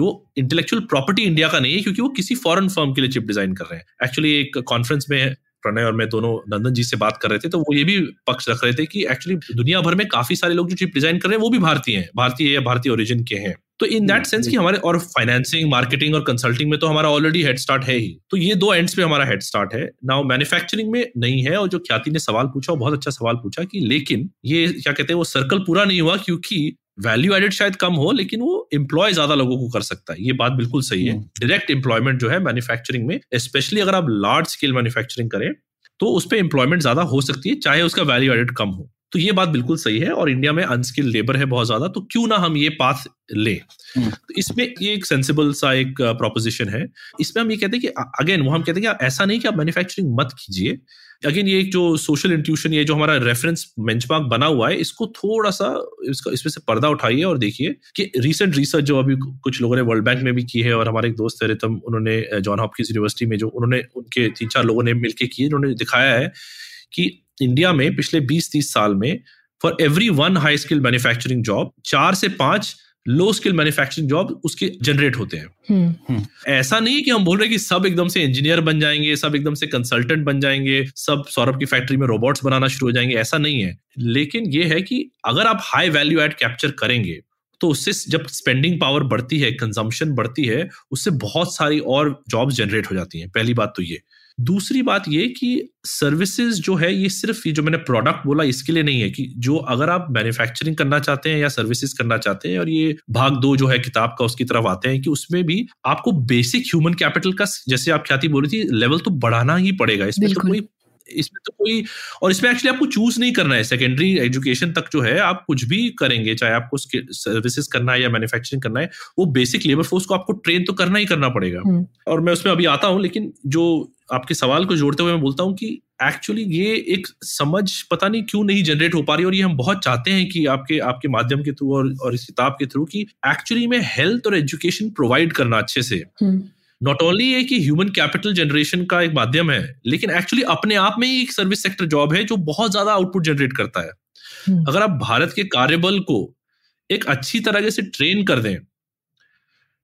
वो इंटेलेक्चुअल प्रॉपर्टी इंडिया का नहीं है क्योंकि वो किसी फॉरेन फर्म के लिए चिप डिज़ाइन कर रहे हैं। एक्चुअली एक कॉन्फ्रेंस में प्रणय और मैं दोनों नंदन जी से बात कर रहे थे तो वो ये भी पक्ष रख रहे थे कि एक्चुअली दुनिया भर में काफ़ी सारे लोग जो चिप डिज़ाइन कर रहे हैं वो भी भारतीय हैं। भारतीय या भारतीय ओरिजिन के हैं। तो इन दैट सेंस कि हमारे और फाइनेंसिंग मार्केटिंग और कंसल्टिंग में तो हमारा ऑलरेडी हेड स्टार्ट है ही। तो ये दो एंड्स पे हमारा हेड स्टार्ट है। नाउ मैन्युफैक्चरिंग में नहीं है और जो ख्याति ने सवाल पूछा बहुत अच्छा सवाल पूछा कि लेकिन ये क्या कहते हैं वो सर्कल पूरा नहीं हुआ क्योंकि वैल्यू एडेड शायद कम हो लेकिन वो एम्प्लॉय ज़्यादा लोगों को कर सकता है। ये बात बिल्कुल सही है। डायरेक्ट हम्म। एम्प्लॉयमेंट जो है मैन्युफैक्चरिंग में स्पेशली अगर आप लार्ज स्केल मैन्युफैक्चरिंग करें तो उस पर एम्प्लॉयमेंट ज़्यादा हो सकती है चाहे उसका वैल्यू एडेड कम हो। तो ये बात बिल्कुल सही है और इंडिया में अनस्किल्ड लेबर है बहुत ज़्यादा तो क्यों ना हम ये पाथ ले? हम्म। तो इसमें ये एक सेंसिबल सा एक प्रोपोजिशन है। इसमें हम ये कहते हैं कि अगेन वो हम कहते हैं कि ऐसा नहीं कि आप मैन्युफैक्चरिंग मत कीजिए। अगेन ये जो सोशल इंट्यूशन ये जो हमारा रेफरेंस बेंचमार्क बना हुआ है, इसको थोड़ा सा इसका, इसमें से पर्दा उठाइए और देखिए कि रीसेंट रिसर्च जो अभी कुछ लोगों ने वर्ल्ड बैंक में भी की है और हमारे एक दोस्त है रितम, उन्होंने जॉन हॉपकिंस यूनिवर्सिटी में जो उन्होंने, उनके तीन चार लोगों ने मिलकर की उन्होंने दिखाया है कि इंडिया में पिछले बीस तीस साल में for every one high skill manufacturing job चार से पाँच लो स्किल मैन्युफैक्चरिंग जॉब उसके जनरेट होते हैं। हम्म, ऐसा नहीं है कि हम बोल रहे कि सब एकदम से इंजीनियर बन जाएँगे सब एकदम से कंसल्टेंट बन जाएँगे सब सौरभ की फैक्ट्री में रोबोट्स बनाना शुरू हो जाएँगे ऐसा नहीं है। लेकिन ये है कि अगर आप हाई वैल्यू एड कैप्चर करेंगे तो उससे जब स्पेंडिंग पावर बढ़ती है कंजम्पशन बढ़ती है उससे बहुत सारी और जॉब्स जनरेट हो जाती हैं। पहली बात तो ये। दूसरी बात ये कि सर्विसेज़ जो है ये सिर्फ़ ये जो मैंने प्रोडक्ट बोला इसके लिए नहीं है कि जो अगर आप मैन्युफैक्चरिंग करना चाहते हैं या सर्विसेज़ करना चाहते हैं और ये भाग दो जो है किताब का उसकी तरफ़ आते हैं कि उसमें भी आपको बेसिक ह्यूमन कैपिटल का जैसे आप ख्याति बोल रही थी लेवल तो बढ़ाना ही पड़ेगा। इसमें तो कोई इसमें तो कोई और इसमें एक्चुअली आपको चूज़ नहीं करना है। सेकेंडरी एजुकेशन तक जो है आप कुछ भी करेंगे चाहे आपको सर्विसेज़ करना है या मैन्युफैक्चरिंग करना है वो बेसिक लेबर फोर्स को आपको ट्रेन तो करना ही करना पड़ेगा। हम्म। और मैं उसमें अभी आता हूँ लेकिन जो आपके सवाल को जोड़ते हुए मैं बोलता हूँ कि एक्चुअली ये एक समझ पता नहीं क्यों नहीं जनरेट हो पा रही और ये हम बहुत चाहते हैं कि आपके आपके माध्यम के थ्रू और, और इस किताब के थ्रू कि एक्चुअली में हेल्थ और एजुकेशन प्रोवाइड करना अच्छे से। हम्म, नॉट ओनली ये कि ह्यूमन कैपिटल जनरेशन का एक माध्यम है लेकिन एक्चुअली अपने आप में ही एक सर्विस सेक्टर जॉब है जो बहुत ज़्यादा आउटपुट जनरेट करता है हम्म। अगर आप भारत के कार्यबल को एक अच्छी तरह से ट्रेन कर दें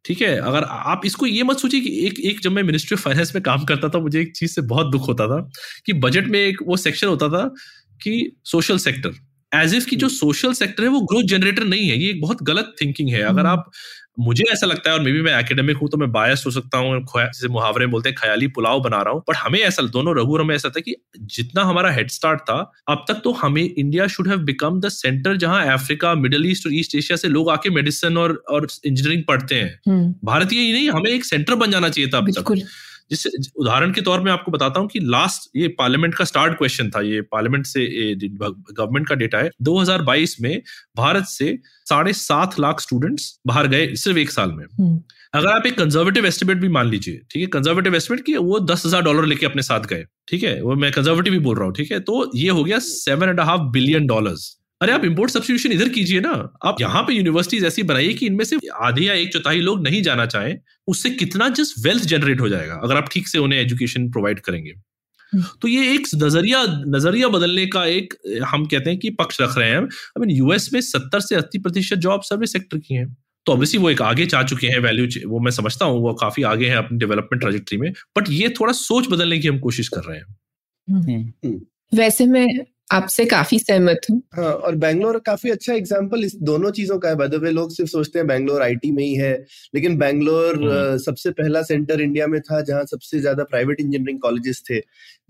ठीक है अगर आप इसको ये मत सोचिए कि एक एक जब मैं मिनिस्ट्री ऑफ़ फाइनेंस में काम करता था मुझे एक चीज़ से बहुत दुख होता था कि बजट में एक वो सेक्शन होता था कि सोशल सेक्टर एज इफ़ की जो सोशल सेक्टर है वो ग्रोथ जनरेटर नहीं है ये एक बहुत गलत थिंकिंग है अगर हम्म। आप मुझे ऐसा लगता है और मे भी मैं एकेडमिक हूँ तो मैं बायस हो सकता हूँ जैसे मुहावरे बोलते हैं ख्याली पुलाव बना रहा हूँ बट हमें ऐसा दोनों रघु हमें ऐसा था कि जितना हमारा हेड स्टार्ट था अब तक तो हमें India should have become the centre जहाँ अफ्रीका मिडिल ईस्ट और ईस्ट एशिया से लोग आके मेडिसिन और और इंजीनियरिंग पढ़ते हैं। भारतीय ही नहीं हमें एक सेंटर बन जाना चाहिए था अब तक। जिससे उदाहरण के तौर में आपको बताता हूँ कि लास्ट ये पार्लियामेंट का स्टार्ट क्वेश्चन था ये पार्लियामेंट से गवर्नमेंट का डेटा है। 2022 में भारत से साढ़े सात लाख स्टूडेंट्स बाहर गए सिर्फ़ एक साल में। हम्म, अगर आप एक कंजर्वेटिव एस्टिमेट भी मान लीजिए ठीक है कंजर्वेटिव एस्टिमेट की वो दस हज़ार डॉलर लेके अपने साथ गए ठीक है वो मैं कंजर्वेटिव ही बोल रहा हूँ ठीक है तो ये हो गया seven and half billion dollars अरे आप इम्पोर्ट सब्सिट्यूशन इधर कीजिए ना। आप यहाँ पे यूनिवर्सिटीज ऐसी बनाइए कि इनमें से आधे या एक चौथाई लोग नहीं जाना चाहें उससे कितना जस्ट वेल्थ जनरेट हो जाएगा अगर आप ठीक से उन्हें एजुकेशन प्रोवाइड करेंगे। तो ये एक नज़रिया नज़रिया बदलने का एक हम कहते हैं कि पक्ष रख रहे हैं। आई मीन यूएस में सत्तर से अस्सी प्रतिशत जॉब सर्विस सेक्टर की हैं। तो ऑब्वियसली वो एक आगे जा चुके हैं वैल्यू वो मैं समझता हूँ वो काफ़ी आगे हैं अपनी डेवलपमेंट ट्रेजेक्ट्री में। बट ये थोड़ा सोच बदलने की हम कोशिश कर रहे हैं। हम्म, वैसे मैं आपसे काफ़ी सहमत हूँ। हाँ और बैंगलोर काफ़ी अच्छा एग्ज़ाम्पल इस दोनों चीज़ों का है। बाय द वे लोग सिर्फ़ सोचते हैं बैंगलोर आईटी में ही है लेकिन बैंगलोर हम्म। सबसे पहला सेंटर इंडिया में था जहाँ सबसे ज़्यादा प्राइवेट इंजीनियरिंग कॉलेजेस थे।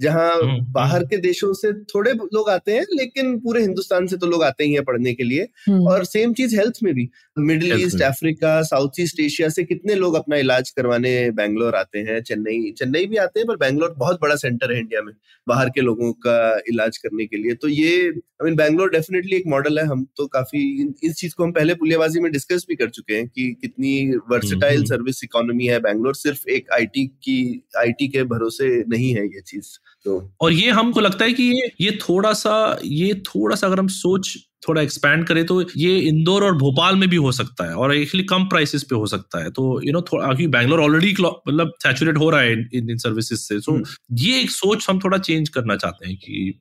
जहाँ हम्म, बाहर के देशों से थोड़े लोग आते हैं लेकिन पूरे हिंदुस्तान से तो लोग आते ही हैं पढ़ने के लिए। हम्म, और सेम चीज़ हेल्थ में भी। Middle East Africa South East Asia से कितने लोग अपना इलाज करवाने बैंगलोर आते हैं चेन्नई चेन्नई भी आते हैं पर बैंगलोर बहुत बड़ा सेंटर है इंडिया में बाहर के लोगों का इलाज करने के लिए। तो ये आई मीन बैंगलोर डेफिनेटली एक मॉडल है हम तो काफ़ी इस चीज़ को हम पहले पुलियाबाजी में डिस्कस भी कर चुके हैं कि कितनी वर्सेटाइल। सर्विस इकोनॉमी है बैंगलोर सिर्फ़ एक आईटी की आईटी के भरोसे नहीं है ये चीज़ तो और ये हमको लगता है कि ये ये थोड़ा सा ये थोड़ा सा अगर हम सोच थोड़ा एक्सपैंड करें तो ये इंदौर और भोपाल में भी हो सकता है और एक्चुअली कम प्राइसेस पे हो सकता है तो यू नो थोड़ा क्योंकि बैंगलोर ऑलरेडी मतलब सैचुरेट हो रहा है इन इन सर्विसेज़ से तो हम्म। ये एक सोच हम थोड़ा चेंज करना चाहते हैं कि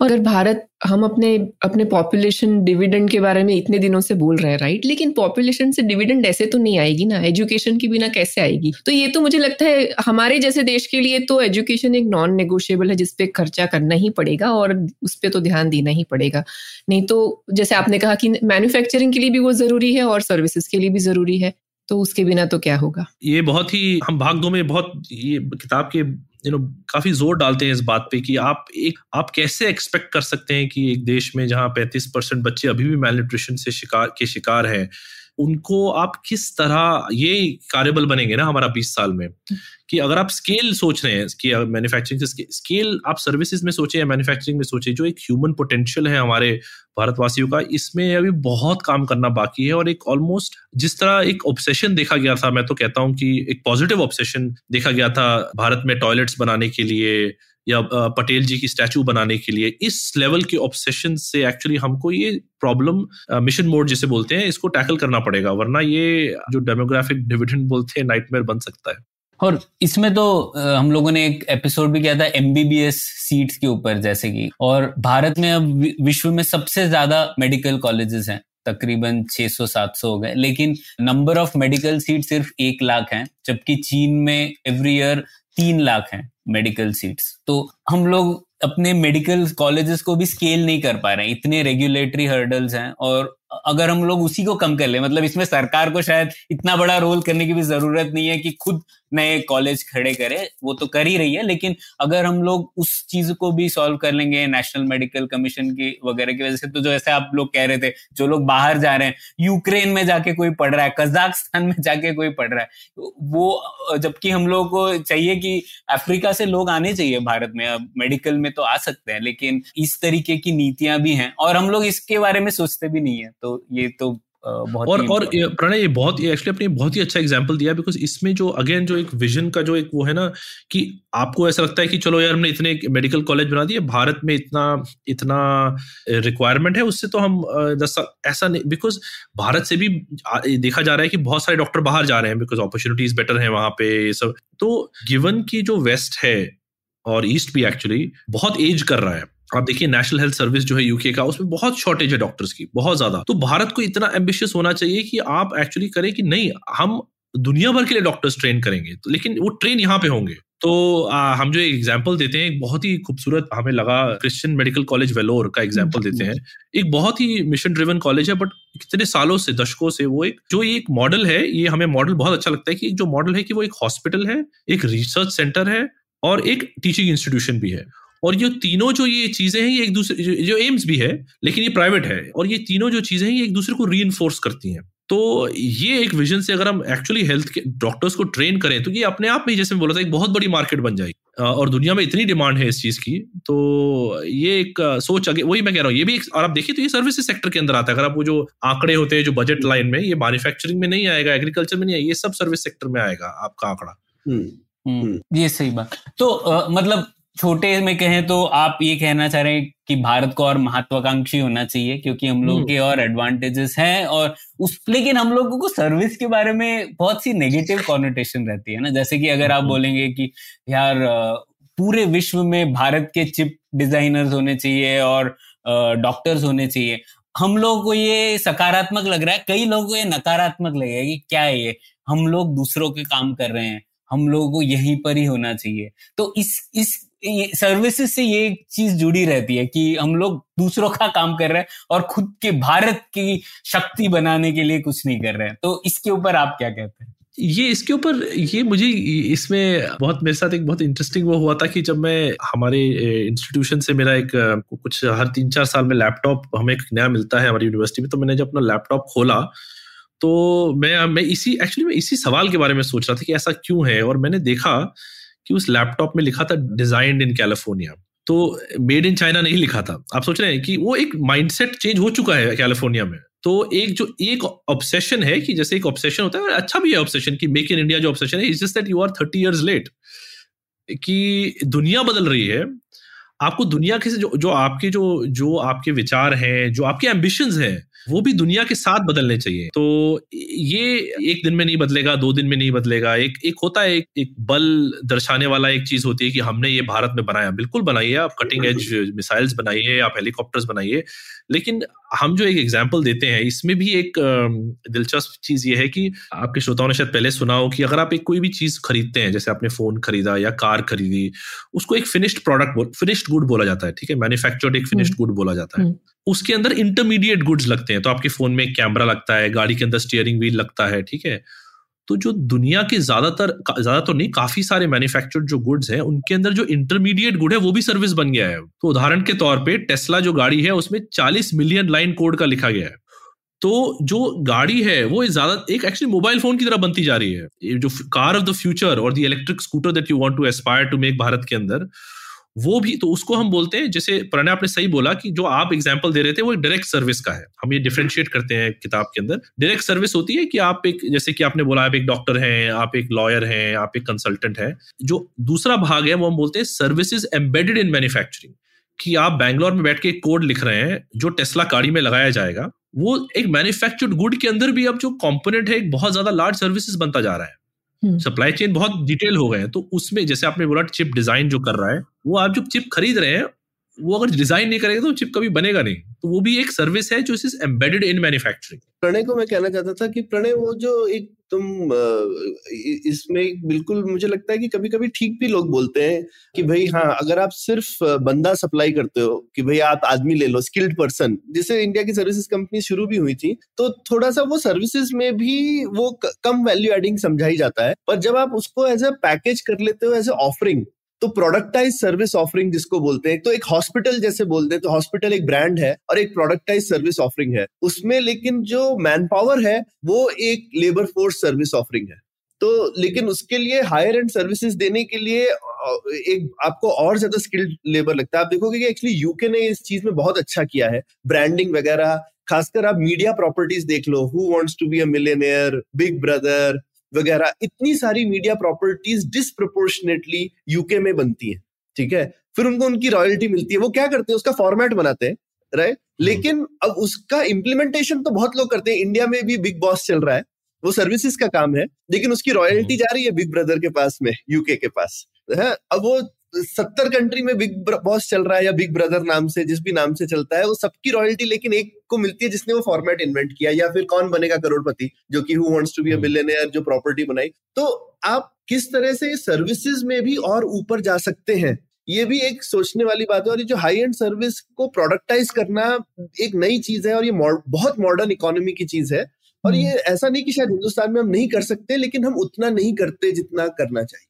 और अगर भारत, हम अपने अपने पॉपुलेशन डिविडेंड के बारे में इतने दिनों से बोल रहे हैं राइट लेकिन पॉपुलेशन से डिविडेंड ऐसे तो नहीं आएगी ना एजुकेशन के बिना कैसे आएगी? तो ये तो मुझे लगता है, हमारे जैसे देश के लिए तो एजुकेशन एक नॉन नेगोशिएबल है जिसपे खर्चा करना ही पड़ेगा और उस पर तो ध्यान देना ही पड़ेगा। नहीं तो जैसे आपने कहा कि मैन्युफैक्चरिंग के लिए भी वो ज़रूरी है और सर्विसेज़ के लिए भी ज़रूरी है तो उसके बिना तो क्या होगा? ये बहुत ही, हम भाग दो में बहुत, ये किताब के यू नो काफ़ी ज़ोर डालते हैं इस बात पे कि आप एक, आप कैसे एक्सपेक्ट कर सकते हैं कि एक देश में जहाँ 35 परसेंट बच्चे अभी भी मेल न्यूट्रिशन से शिकार, के शिकार हैं उनको आप किस तरह ये कार्यबल बनेंगे ना हमारा 20 साल में? कि अगर आप स्केल सोच रहे हैं, कि मैन्युफैक्चरिंग से स्केल आप सर्विसेज़ में सोचे या मैन्युफैक्चरिंग में सोचे, जो एक ह्यूमन पोटेंशियल है हमारे भारतवासियों का, इसमें अभी बहुत काम करना बाकी है और एक ऑलमोस्ट जिस तरह एक ऑब्सेशन देखा गया था, मैं तो कहता हूँ कि एक पॉजिटिव ऑब्सेशन देखा गया था भारत में टॉयलेट्स बनाने के लिए या पटेल जी की स्टैचू बनाने के लिए, इस लेवल के ऑब्सेशन से एक्चुअली हमको ये प्रॉब्लम मिशन मोड जिसे बोलते हैं, इसको टैकल करना पड़ेगा, वरना ये जो डेमोग्राफिक डिविडेंड बोलते हैं नाइटमेयर बन सकता है। और इसमें तो हम लोगों ने एक एपिसोड भी किया था एमबीबीएस सीट्स के ऊपर, जैसे कि, और भारत में अब विश्व में सबसे ज़्यादा मेडिकल कॉलेजेस हैं, तकरीबन 600-700 हो गए, लेकिन नंबर ऑफ़ मेडिकल सीट सिर्फ़ एक लाख हैं, जबकि चीन में एवरी ईयर तीन लाख हैं मेडिकल सीट्स तो हम लोग अपने मेडिकल कॉलेजेस को भी स्केल नहीं कर पा रहे हैं। इतने रेगुलेटरी हर्डल्स हैं और अगर हम लोग उसी को कम कर ले मतलब इसमें सरकार को शायद इतना बड़ा रोल करने की भी ज़रूरत नहीं है कि खुद नए कॉलेज खड़े करे, वो तो कर ही रही है, लेकिन अगर हम लोग उस चीज़ को भी सॉल्व कर लेंगे नेशनल मेडिकल कमीशन की वगैरह की वजह से तो जो ऐसे आप लोग कह रहे थे, जो लोग बाहर जा रहे हैं यूक्रेन में जाके कोई पढ़ रहा है कजाकिस्तान में जाके कोई पढ़ रहा है, वो, जबकि हम लोग को चाहिए कि अफ्रीका से लोग आने चाहिए भारत में, अब मेडिकल में तो आ सकते हैं, लेकिन इस तरीके की नीतियाँ भी हैं, और हम लोग इसके बारे में सोचते भी नहीं है तो ये तो बहुत और और प्रणय ये बहुत एक्चुअली अपने बहुत ही अच्छा एग्जांपल दिया बिकॉज़ इसमें जो अगेन जो एक विजन का जो एक वो है ना कि आपको ऐसा लगता है कि चलो यार हमने इतने मेडिकल कॉलेज बना दिए भारत में इतना इतना रिक्वायरमेंट है उससे तो हम दस ऐसा नहीं बिकॉज़ भारत से भी देखा जा रहा है कि बहुत सारे डॉक्टर बाहर जा रहे हैं बिकॉज़ अपॉर्चुनिटीज़ बेटर है वहाँ पे ये सब। तो गिवन की जो वेस्ट है और ईस्ट भी एक्चुअली बहुत एज कर रहा है आप देखिए नेशनल हेल्थ सर्विस जो है यूके का उसमें बहुत शॉर्टेज है डॉक्टर्स की बहुत ज़्यादा। तो भारत को इतना एम्बिशियस होना चाहिए कि आप एक्चुअली करें कि नहीं हम दुनिया भर के लिए डॉक्टर्स ट्रेन करेंगे तो लेकिन वो ट्रेन यहाँ पे होंगे। तो आ, हम जो एक एग्ज़ाम्पल देते हैं एक बहुत ही खूबसूरत हमें लगा क्रिश्चियन मेडिकल कॉलेज वेलोर का एग्ज़ाम्पल देते हैं। एक बहुत ही मिशन ड्रिवन कॉलेज है बट कितने सालों से दशकों से वो एक जो ये एक मॉडल है ये हमें मॉडल बहुत अच्छा लगता है कि जो मॉडल है कि वो एक हॉस्पिटल है एक रिसर्च सेंटर है और एक टीचिंग इंस्टीट्यूशन भी है। और ये तीनों जो ये चीज़ें हैं ये एक दूसरे जो, जो एम्स भी है लेकिन ये प्राइवेट है और ये तीनों जो चीज़ें हैं ये एक दूसरे को री करती हैं। तो ये एक विजन से अगर हम एक्चुअली हेल्थ के डॉक्टर्स को ट्रेन करें तो ये अपने आप में जैसे मैं बोला था एक बहुत बड़ी मार्केट बन जाएगी। और दुनिया में इतनी डिमांड है इस चीज़ की तो ये एक सोच आगे वही मैं कह रहा हूँ ये भी एक और आप देखिए तो ये सर्विसेज़ सेक्टर के अंदर आता है। अगर आप वो जो आंकड़े होते हैं जो बजट लाइन में ये मैन्युफैक्चरिंग में नहीं आएगा एग्रीकल्चर में नहीं आएगा ये सब सर्विस सेक्टर में आएगा आपका आंकड़ा। हम्म, हम्म। ये सही बात। तो आ, मतलब छोटे में कहें तो आप ये कहना चाह रहे हैं कि भारत को और महत्वाकांक्षी होना चाहिए क्योंकि हम लोग हम्म। के और एडवांटेजेस हैं और उस लेकिन हम लोगों को सर्विस के बारे में बहुत सी नेगेटिव कॉन्ोटेशन रहती है ना जैसे कि अगर आप हम्म। बोलेंगे कि यार पूरे विश्व में भारत के चिप डिजाइनर्स होने चाहिए और डॉक्टर्स होने चाहिए हम लोग को ये सकारात्मक लग रहा है कई लोगों को ये नकारात्मक लगेगा कि क्या है ये हम लोग दूसरों के काम कर रहे हैं हम लोगों को यहीं पर ही होना चाहिए तो इस इस सर्विसेज़ से ये चीज़ जुड़ी रहती है कि हम लोग दूसरों का काम कर रहे हैं और खुद के भारत की शक्ति बनाने के लिए कुछ नहीं कर रहे हैं। तो इसके ऊपर आप क्या कहते हैं? ये इसके ऊपर, ये मुझे इसमें बहुत, मेरे साथ एक बहुत इंटरेस्टिंग वो हुआ था कि जब मैं हमारे इंस्टीट्यूशन से मेरा एक कुछ हर तीन चार साल में लैपटॉप हमें एक नया मिलता है हमारी यूनिवर्सिटी में तो मैंने जब अपना लैपटॉप खोला तो मैं मैं इसी एक्चुअली मैं इसी सवाल के बारे में सोच रहा था कि ऐसा क्यों है? और मैंने देखा कि उस लैपटॉप में लिखा था डिजाइंड इन कैलिफ़ोर्निया। तो मेड इन चाइना नहीं लिखा था। आप सोच रहे हैं कि वो एक माइंडसेट चेंज हो चुका है कैलिफ़ोर्निया में। तो एक जो एक ऑब्सेशन है कि जैसे एक ऑब्सेशन होता है अच्छा भी है ऑब्सेशन कि मेक इन इंडिया जो ऑब्सेशन है is just that you are thirty years late कि दुनिया बदल रही है। आपको दुनिया के जो जो आपके जो जो आपके विचार हैं जो आपके एम्बिशंस हैं वो भी दुनिया के साथ बदलने चाहिए। तो ये एक दिन में नहीं बदलेगा दो दिन में नहीं बदलेगा। एक एक होता है एक, एक बल दर्शाने वाला एक चीज़ होती है कि हमने ये भारत में बनाया। बिल्कुल बनाइए आप कटिंग एज मिसाइल्स बनाइए आप हेलीकॉप्टर्स बनाइए। लेकिन हम जो एक एग्ज़ाम्पल देते हैं इसमें भी एक दिलचस्प चीज़ ये है कि आपके श्रोताओं ने शायद पहले सुना हो कि अगर आप एक कोई भी चीज़ खरीदते हैं जैसे आपने फ़ोन खरीदा या कार खरीदी उसको एक फिनिश्ड प्रोडक्ट फिनिश्ड गुड बोला जाता है ठीक है? मैन्युफैक्चर्ड एक फिनिश्ड गुड बोला जाता है। हम्म। उसके अंदर इंटरमीडिएट गुड्स लगते हैं तो आपके फ़ोन में कैमरा लगता है गाड़ी के अंदर स्टीयरिंग व्हील लगता है ठीक है? तो जो दुनिया के ज़्यादातर ज़्यादातर नहीं, काफ़ी सारे मैन्युफैक्चर्ड जो गुड्स हैं, उनके अंदर जो इंटरमीडिएट गुड है, वो भी सर्विस बन गया है। तो उदाहरण के तौर पे टेस्ला जो गाड़ी है, उसमें 40 मिलियन लाइन कोड का लिखा गया है। तो जो गाड़ी है, वो ज़्यादा, एक एक्चुअली मोबाइल फ़ोन की तरह बनती जा रही है। जो कार ऑफ़ द फ्यूचर और the electric scooter that you want to aspire to make Bharat के अंदर वो भी तो उसको हम बोलते हैं, जैसे प्रणय आपने सही बोला कि जो आप एग्ज़ाम्पल दे रहे थे, वो डायरेक्ट सर्विस का है। हम ये डिफ्रेंशिएट करते हैं किताब के अंदर। डायरेक्ट सर्विस होती है कि आप एक, जैसे कि आपने बोला, आप एक डॉक्टर हैं, आप एक लॉयर हैं, आप एक कंसल्टेंट हैं। जो दूसरा भाग है, वो हम बोलते हैं सर्विसेज़ एम्बेडेड इन मैन्युफैक्चरिंग कि आप बैंगलोर में बैठ के कोड लिख रहे हैं, जो टेस्ला गाड़ी में लगाया जाएगा, वो एक मैन्युफैक्चर्ड गुड के अंदर भी अब जो कॉम्पोनेंट है, एक बहुत ज़्यादा लार्ज सर्विसेज़ बनता जा रहा है। Supply hmm. चेन बहुत डिटेल हो गए हैं तो उसमें जैसे आपने बोला चिप डिज़ाइन जो कर रहा है, वो आप जो चिप खरीद रहे हैं वो अगर डिज़ाइन नहीं करेगा तो चिप कभी बनेगा नहीं। तो वो भी एक सर्विस है जो is embedded in manufacturing Pranay को मैं कहना चाहता था कि प्रणय, वो जो एक तुम इसमें बिल्कुल मुझे लगता है कि कभी कभी ठीक भी लोग बोलते हैं कि भाई हाँ अगर आप सिर्फ़ बंदा सप्लाई करते हो कि भाई, आप आदमी ले लो स्किल्ड पर्सन जिससे इंडिया की सर्विसेज़ कंपनी शुरू भी हुई थी तो थोड़ा सा वो सर्विसेज़ में भी वो कम वैल्यू एडिंग समझाई जाता है। पर जब आप उसको एज ए पैकेज कर लेते हो एज ए ऑफरिंग तो प्रोडक्टाइज सर्विस ऑफरिंग जिसको बोलते हैं तो एक हॉस्पिटल जैसे बोलते हैं तो हॉस्पिटल एक ब्रांड है और एक प्रोडक्टाइज सर्विस ऑफरिंग है। उसमें लेकिन जो मैन पावर है, वो एक लेबर फोर्स सर्विस ऑफरिंग है। तो लेकिन उसके लिए हायर एंड सर्विसेज़ देने के लिए एक आपको और ज़्यादा स्किल्ड लेबर लगता है। आप देखोगे कि एक्चुअली यूके ने इस चीज़ में बहुत अच्छा किया है ब्रांडिंग वगैरह। खासकर आप मीडिया प्रॉपर्टीज़ देख लो who wants to be a millionaire big brother वगैरह इतनी सारी मीडिया प्रॉपर्टीज़ डिसप्रोपोर्शनेटली यूके में बनती है ठीक है? फिर उनको उनकी रॉयल्टी मिलती है। वो क्या करते हैं? उसका फॉर्मेट बनाते हैं राइट हम्म। लेकिन अब उसका इम्प्लीमेंटेशन तो बहुत लोग करते हैं। इंडिया में भी बिग बॉस चल रहा है वो सर्विसेज़ का काम है लेकिन उसकी रॉयल्टी हम्म। जा रही है बिग ब्रदर के पास में यूके के पास है? अब वो सत्तर कंट्री में बिग बॉस चल रहा है या बिग ब्रदर नाम से जिस भी नाम से चलता है वो सबकी रॉयल्टी लेकिन एक को मिलती है जिसने वो फॉर्मेट इन्वेंट किया या फिर कौन बनेगा करोड़पति जो कि who wants to be a billionaire जो प्रॉपर्टी बनाई। तो आप किस तरह से सर्विसेज़ में भी और ऊपर जा सकते हैं ये भी एक सोचने वाली बात है। और ये जो हाई एंड सर्विस को प्रोडक्टाइज करना एक नई चीज़ है और ये बहुत मॉडर्न इकोनॉमी की चीज़ है। और ये हम्म। ऐसा नहीं कि शायद हिंदुस्तान में हम नहीं कर सकते लेकिन हम उतना नहीं करते जितना करना चाहिए।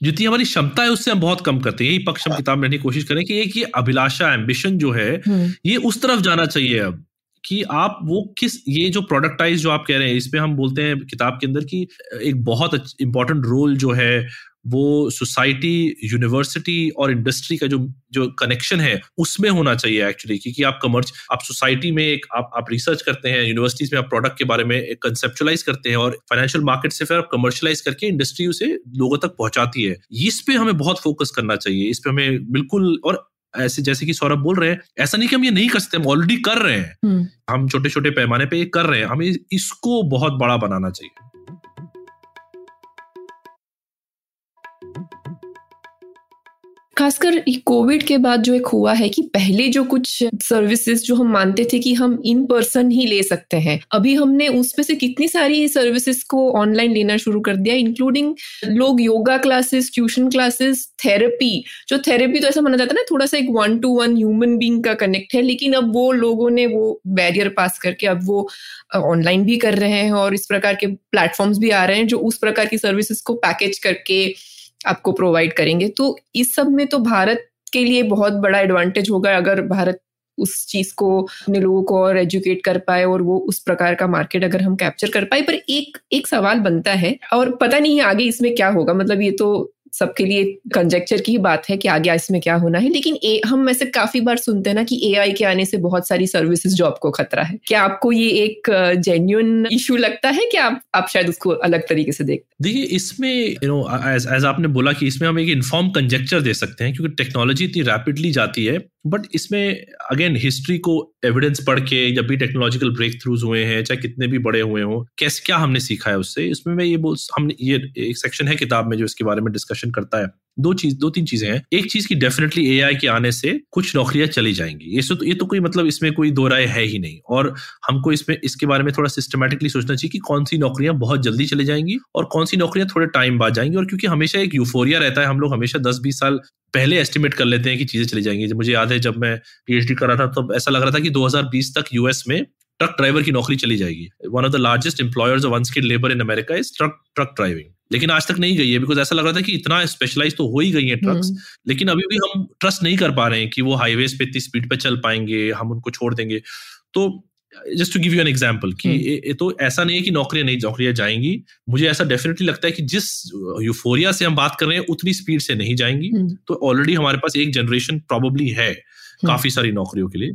जितनी हमारी क्षमता है उससे हम बहुत कम करते हैं। यही पक्ष हम किताब में रहने की कोशिश करें कि एक ये अभिलाषा एम्बिशन जो है हम्म। ये उस तरफ़ जाना चाहिए अब। कि आप वो किस, ये जो प्रोडक्टाइज जो आप कह रहे हैं इस इसमें हम बोलते हैं किताब के अंदर कि एक बहुत इंपॉर्टेंट रोल जो है, वो सोसाइटी यूनिवर्सिटी और इंडस्ट्री का जो जो कनेक्शन है, उसमें होना चाहिए एक्चुअली क्योंकि आप कमर्स आप सोसाइटी में एक, आप आप रिसर्च करते हैं यूनिवर्सिटीज में आप प्रोडक्ट के बारे में कंसेप्चुलाइज करते हैं और फाइनेंशियल मार्केट से फिर आप कमर्शलाइज करके इंडस्ट्री उसे लोगों तक पहुंचाती है। इस पे हमें बहुत फोकस करना चाहिए, इस पे हमें बिल्कुल और ऐसे जैसे कि सौरभ बोल रहे हैं ऐसा नहीं कि हम ये नहीं कर सकते हम ऑलरेडी कर रहे हैं। हम्म। हम छोटे छोटे पैमाने पे ये कर रहे हैं। हमें इसको बहुत बड़ा बनाना चाहिए। खासकर कोविड के बाद जो एक हुआ है कि पहले जो कुछ सर्विसेज़ जो हम मानते थे कि हम इन पर्सन ही ले सकते हैं, अभी हमने उसमें से कितनी सारी सर्विसेज़ को ऑनलाइन लेना शुरू कर दिया इंक्लूडिंग लोग yoga classes tuition classes therapy जो थेरेपी तो ऐसा माना जाता है ना, थोड़ा सा एक one to one human being का कनेक्ट है, लेकिन अब वो लोगों ने वो बैरियर पास करके अब वो ऑनलाइन भी कर रहे हैं और इस प्रकार के प्लेटफॉर्म्स भी आ रहे हैं जो उस प्रकार की सर्विसेज़ को पैकेज करके आपको प्रोवाइड करेंगे। तो इस सब में तो भारत के लिए बहुत बड़ा एडवांटेज होगा अगर भारत उस चीज़ को अपने लोगों को और एजुकेट कर पाए और वो उस प्रकार का मार्केट अगर हम कैप्चर कर पाए। पर एक एक सवाल बनता है और पता नहीं आगे इसमें क्या होगा। मतलब ये तो सबके लिए कंजेक्चर की ही बात है कि आगे इसमें क्या होना है। लेकिन ए, हम ऐसे काफ़ी बार सुनते हैं ना कि एआई के आने से बहुत सारी सर्विसेज़ जॉब को खतरा है। क्या आपको ये एक जेन्यून इशू लगता है? कि आप आप शायद उसको अलग तरीके से देख देखिए इसमें यू नो एज एज आपने बोला कि इसमें हम एक इन्फॉर्म कंजेक्चर दे सकते हैं क्योंकि टेक्नोलॉजी इतनी रैपिडली जाती है बट इसमें अगेन हिस्ट्री को एविडेंस पढ़ के जब भी टेक्नोलॉजिकल ब्रेक थ्रूज हुए हैं, चाहे कितने भी बड़े हुए हों, कैसे, क्या हमने सीखा है उससे? इसमें मैं ये बोल, हमने, ये एक सेक्शन है किताब में जो इसके बारे में डिस्कशन करता है। दो चीज़, दो तीन चीज़ें हैं। एक चीज़ की डेफिनेटली एआई के आने से कुछ नौकरियाँ चली जाएँगी। ये तो ये तो कोई मतलब इसमें कोई दो राय है ही नहीं। और हमको इसमें, इसके बारे में थोड़ा सिस्टमेटिकली सोचना चाहिए कि कौन सी नौकरियाँ बहुत जल्दी चली जाएँगी और कौन सी नौकरियाँ थोड़े टाइम बाद जाएँगी। और क्योंकि हमेशा एक यूफोरिया रहता है। हम लोग हमेशा दस बीस साल पहले एस्टिमेट कर लेते हैं कि चीज़ें चली जाएँगी। मुझे याद है जब मैं पीएचडी कर रहा था तो ऐसा लग रहा था कि 2020 तक यूएस में ट्रक ड्राइवर की नौकरी चली जाएगी। One of the largest employers of unskilled labour in America is truck truck driving लेकिन आज तक नहीं गई है बिकॉज़ ऐसा लग रहा था कि इतना स्पेशलाइज तो हो ही गई है ट्रक्स हम्म। लेकिन अभी भी हम ट्रस्ट नहीं कर पा रहे हैं कि वो हाईवेज पे इतनी स्पीड पे चल पाएँगे हम उनको छोड़ देंगे तो just to give you an example कि हम्म। ये तो ऐसा नहीं है कि नौकरियाँ नहीं नौकरियाँ जाएँगी मुझे ऐसा डेफिनेटली लगता है कि जिस यूफोरिया से हम बात कर रहे हैं उतनी स्पीड से नहीं जाएँगी हम्म। तो ऑलरेडी हमारे पास एक जनरेशन प्रॉबली है काफ़ी सारी नौकरियों के लिए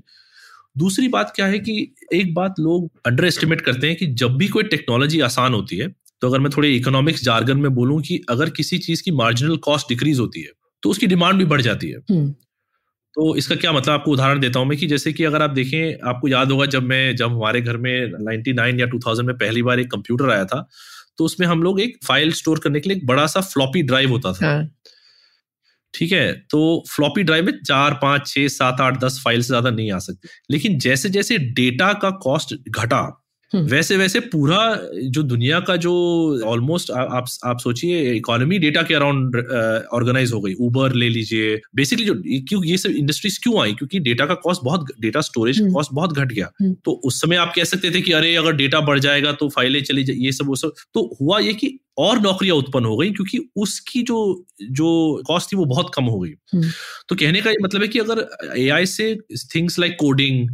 दूसरी बात क्या है कि एक बात लोग अंडर एस्टिमेट करते हैं कि जब भी कोई टेक्नोलॉजी आसान होती है तो अगर मैं थोड़े इकोनॉमिक्स जार्गन में बोलूँ कि अगर किसी चीज़ की मार्जिनल कॉस्ट डिक्रीज होती है तो उसकी डिमांड भी बढ़ जाती है हम्म। तो इसका क्या मतलब आपको उदाहरण देता हूँ मैं कि जैसे कि अगर आप देखें आपको याद होगा जब मैं जब हमारे घर में 99 या 2000 में पहली बार एक कंप्यूटर आया था तो उसमें हम लोग एक फ़ाइल स्टोर करने के लिए एक बड़ा सा फ्लॉपी ड्राइव होता था हाँ। ठीक है तो फ्लॉपी ड्राइव में चार पाँच छह सात आठ दस फ़ाइल से ज़्यादा नहीं आ सकती लेकिन जैसे जैसे डेटा का कॉस्ट घटा। वैसे वैसे पूरा जो दुनिया का जो ऑलमोस्ट आप आप सोचिए इकोनॉमी डेटा के अराउंड ऑर्गेनाइज हो गई। उबर ले लीजिए। बेसिकली जो क्यों ये सब इंडस्ट्रीज़ क्यों आई? क्योंकि डेटा का कॉस्ट बहुत डेटा स्टोरेज हम्म। कॉस्ट बहुत घट गया। हम्म। तो उस समय आप कह सकते थे कि अरे अगर डेटा बढ़ जाएगा तो फाइलें चली जाए ये सब वो सब। तो हुआ ये कि और नौकरियाँ उत्पन्न हो गई क्योंकि उसकी जो जो कॉस्ट थी वो बहुत कम हो गई। हम्म। तो कहने का ये मतलब है कि अगर एआई से थिंग्स लाइक कोडिंग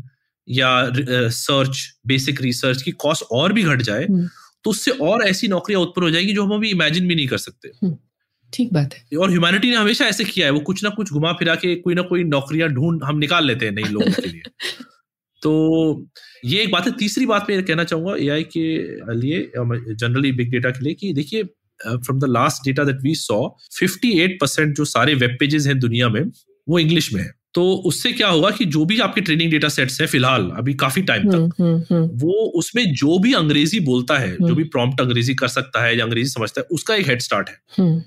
या सर्च बेसिक रिसर्च की कॉस्ट और भी घट जाए हम्म। तो उससे और ऐसी नौकरियाँ उत्पन्न हो जाएगी जो हम अभी इमेजिन भी नहीं कर सकते। ठीक बात है। और ह्यूमैनिटी ने हमेशा ऐसे किया है वो कुछ ना कुछ घुमा फिरा के कोई ना कोई नौकरियाँ ढूंढ हम निकाल लेते हैं नई लोगों के लिए। (laughs) तो ये एक बात है। तीसरी बात मैं कहना चाहूँगा एआई के लिए जनरली बिग डेटा के लिए कि देखिए from the last data that we saw 58 percent जो सारे वेब पेजेस हैं दुनिया में वो इंग्लिश में है। तो उससे क्या होगा कि जो भी आपके ट्रेनिंग डेटा सेट्स है फ़िलहाल अभी काफ़ी टाइम तक हुँ, हम्म, हम्म, वो उसमें जो भी अंग्रेज़ी बोलता है जो हम्म। भी प्रॉम्प्ट अंग्रेज़ी कर सकता है या अंग्रेज़ी समझता है उसका एक हेड स्टार्ट है। हम्म,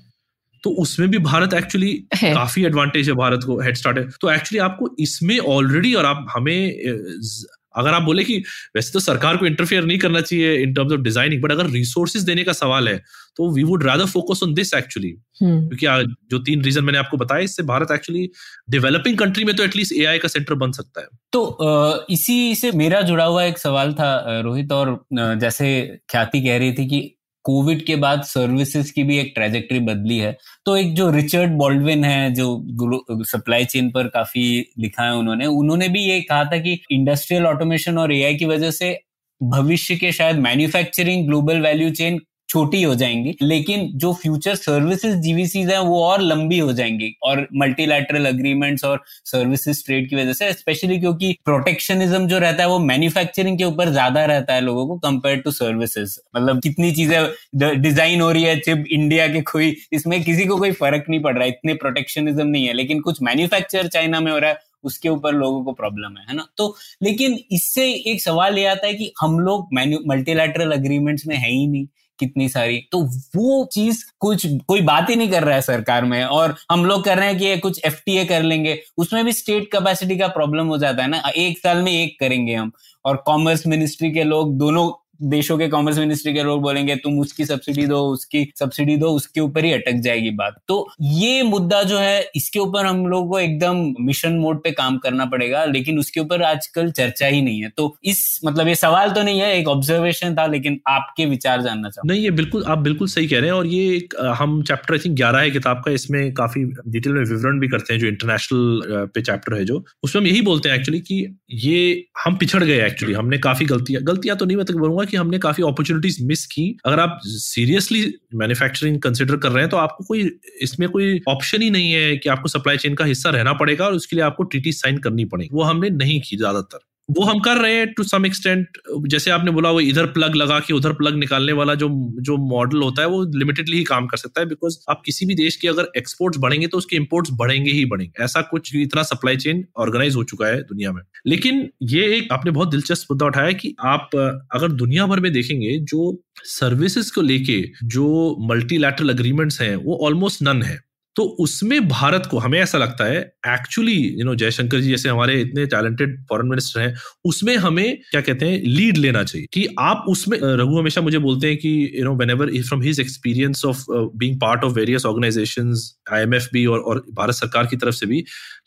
तो उसमें भी भारत एक्चुअली काफ़ी एडवांटेज है भारत को हेड स्टार्ट है। तो एक्चुअली आपको इसमें ऑलरेडी और आप हमें ज- अगर आप बोले कि वैसे तो सरकार को इंटरफेयर नहीं करना चाहिए in terms of designing but अगर रिसोर्सेज देने का सवाल है तो we would rather focus on this actually क्योंकि जो तीन रीजन मैंने आपको बताया इससे भारत एक्चुअली डेवलपिंग कंट्री में तो एटलीस्ट एआई का सेंटर बन सकता है। तो इसी से मेरा जुड़ा हुआ एक सवाल था रोहित और जैसे ख्याति कह रही थी कि कोविड के बाद सर्विसेज़ की भी एक ट्रेजेक्ट्री बदली है। तो एक जो रिचर्ड बॉल्डविन है, जो सप्लाई चेन पर काफ़ी लिखा है उन्होंने उन्होंने भी ये कहा था कि इंडस्ट्रियल ऑटोमेशन और एआई की वजह से भविष्य के शायद मैन्युफैक्चरिंग ग्लोबल वैल्यू चेन छोटी हो जाएँगी, लेकिन जो फ्यूचर सर्विसेज़ जीवीसीज हैं, वो और लंबी हो जाएँगी और मल्टीलैटरल अग्रीमेंट्स और सर्विसेज़ ट्रेड की वजह से स्पेशली क्योंकि प्रोटेक्शनिज्म जो रहता है, वो मैन्युफैक्चरिंग के ऊपर ज़्यादा रहता है लोगों को कंपेयर टू सर्विसेज़ मतलब कितनी चीज़ें डिज़ाइन हो रही है चिप इंडिया के कोई, इसमें किसी को कोई फ़र्क नहीं पड़ रहा है इतने प्रोटेक्शनिज्म नहीं है, लेकिन कुछ मैन्युफैक्चर चाइना में हो रहा है, उसके ऊपर लोगों को प्रॉब्लम है है ना? तो लेकिन इससे एक सवाल ये आता है कि हम लोग मल्टीलैटरल अग्रीमेंट्स में है ही नहीं। कितनी सारी। तो वो चीज़ कुछ, कोई बात ही नहीं कर रहा है सरकार में और हम लोग कर रहे हैं कि ये कुछ एफटीए कर लेंगे। उसमें भी स्टेट कैपेसिटी का प्रॉब्लम हो जाता है ना। एक साल में एक करेंगे हम और कॉमर्स मिनिस्ट्री के लोग दोनों देशों के कॉमर्स मिनिस्ट्री के लोग बोलेंगे, तुम उसकी सब्सिडी दो, उसकी सब्सिडी दो, उसके ऊपर ही अटक जाएगी बात। तो ये मुद्दा जो है, इसके ऊपर हम लोग को एकदम मिशन मोड पे काम करना पड़ेगा, लेकिन उसके ऊपर आजकल चर्चा ही नहीं है। तो इस मतलब ये सवाल तो नहीं है, एक ऑब्जर्वेशन था, लेकिन आपके विचार जानना चाहूँ नहीं, ये बिल्कुल, आप बिल्कुल सही कह रहे हैं, और ये एक हम चैप्टर आई थिंक ग्यारह है किताब का, इसमें काफ़ी डिटेल में विवरण भी करते हैं, जो इंटरनेशनल पे चैप्टर है जो। उसमें हम यही बोलते हैं एक्चुअली कि ये, हम पिछड़ गए एक्चुअली हमने काफ़ी गलतियाँ गलतियाँ तो नहीं, मैं तो बोलूँगा कि हमने काफ़ी अपॉर्चुनिटीज़ मिस की। अगर आप सीरियसली मैन्युफैक्चरिंग कंसिडर कर रहे हैं तो आपको कोई, इसमें कोई ऑप्शन ही नहीं है कि आपको सप्लाई चेन का हिस्सा रहना पड़ेगा और उसके लिए आपको ट्रीटी साइन करनी पड़ेगी। वो हमने नहीं की ज़्यादातर। वो हम कर रहे हैं टू सम एक्सटेंट जैसे आपने बोला वो इधर प्लग लगा के उधर प्लग निकालने वाला जो जो मॉडल होता है वो लिमिटेडली ही काम कर सकता है बिकॉज़ आप किसी भी देश के अगर एक्सपोर्ट्स बढ़ेंगे तो उसके इंपोर्ट्स बढ़ेंगे ही बढ़ेंगे। ऐसा कुछ इतना सप्लाई चेन ऑर्गेनाइज हो चुका है दुनिया में। लेकिन ये एक आपने बहुत दिलचस्प मुद्दा उठाया कि आप, अगर दुनिया भर में देखेंगे, जो सर्विसेज़ को लेके जो मल्टीलैटरल अग्रीमेंट्स हैं, वो ऑलमोस्ट नन है। तो उसमें भारत को हमें ऐसा लगता है actually you know Jaishankar ji जैसे हमारे इतने टैलेंटेड फॉरेन मिनिस्टर हैं उसमें हमें क्या कहते हैं लीड लेना चाहिए कि आप उसमें रघु हमेशा मुझे बोलते हैं कि you know whenever from his experience of being part of various organisations IMF भी और, और भारत सरकार की तरफ़ से भी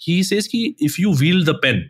ही सेज कि if you wield the pen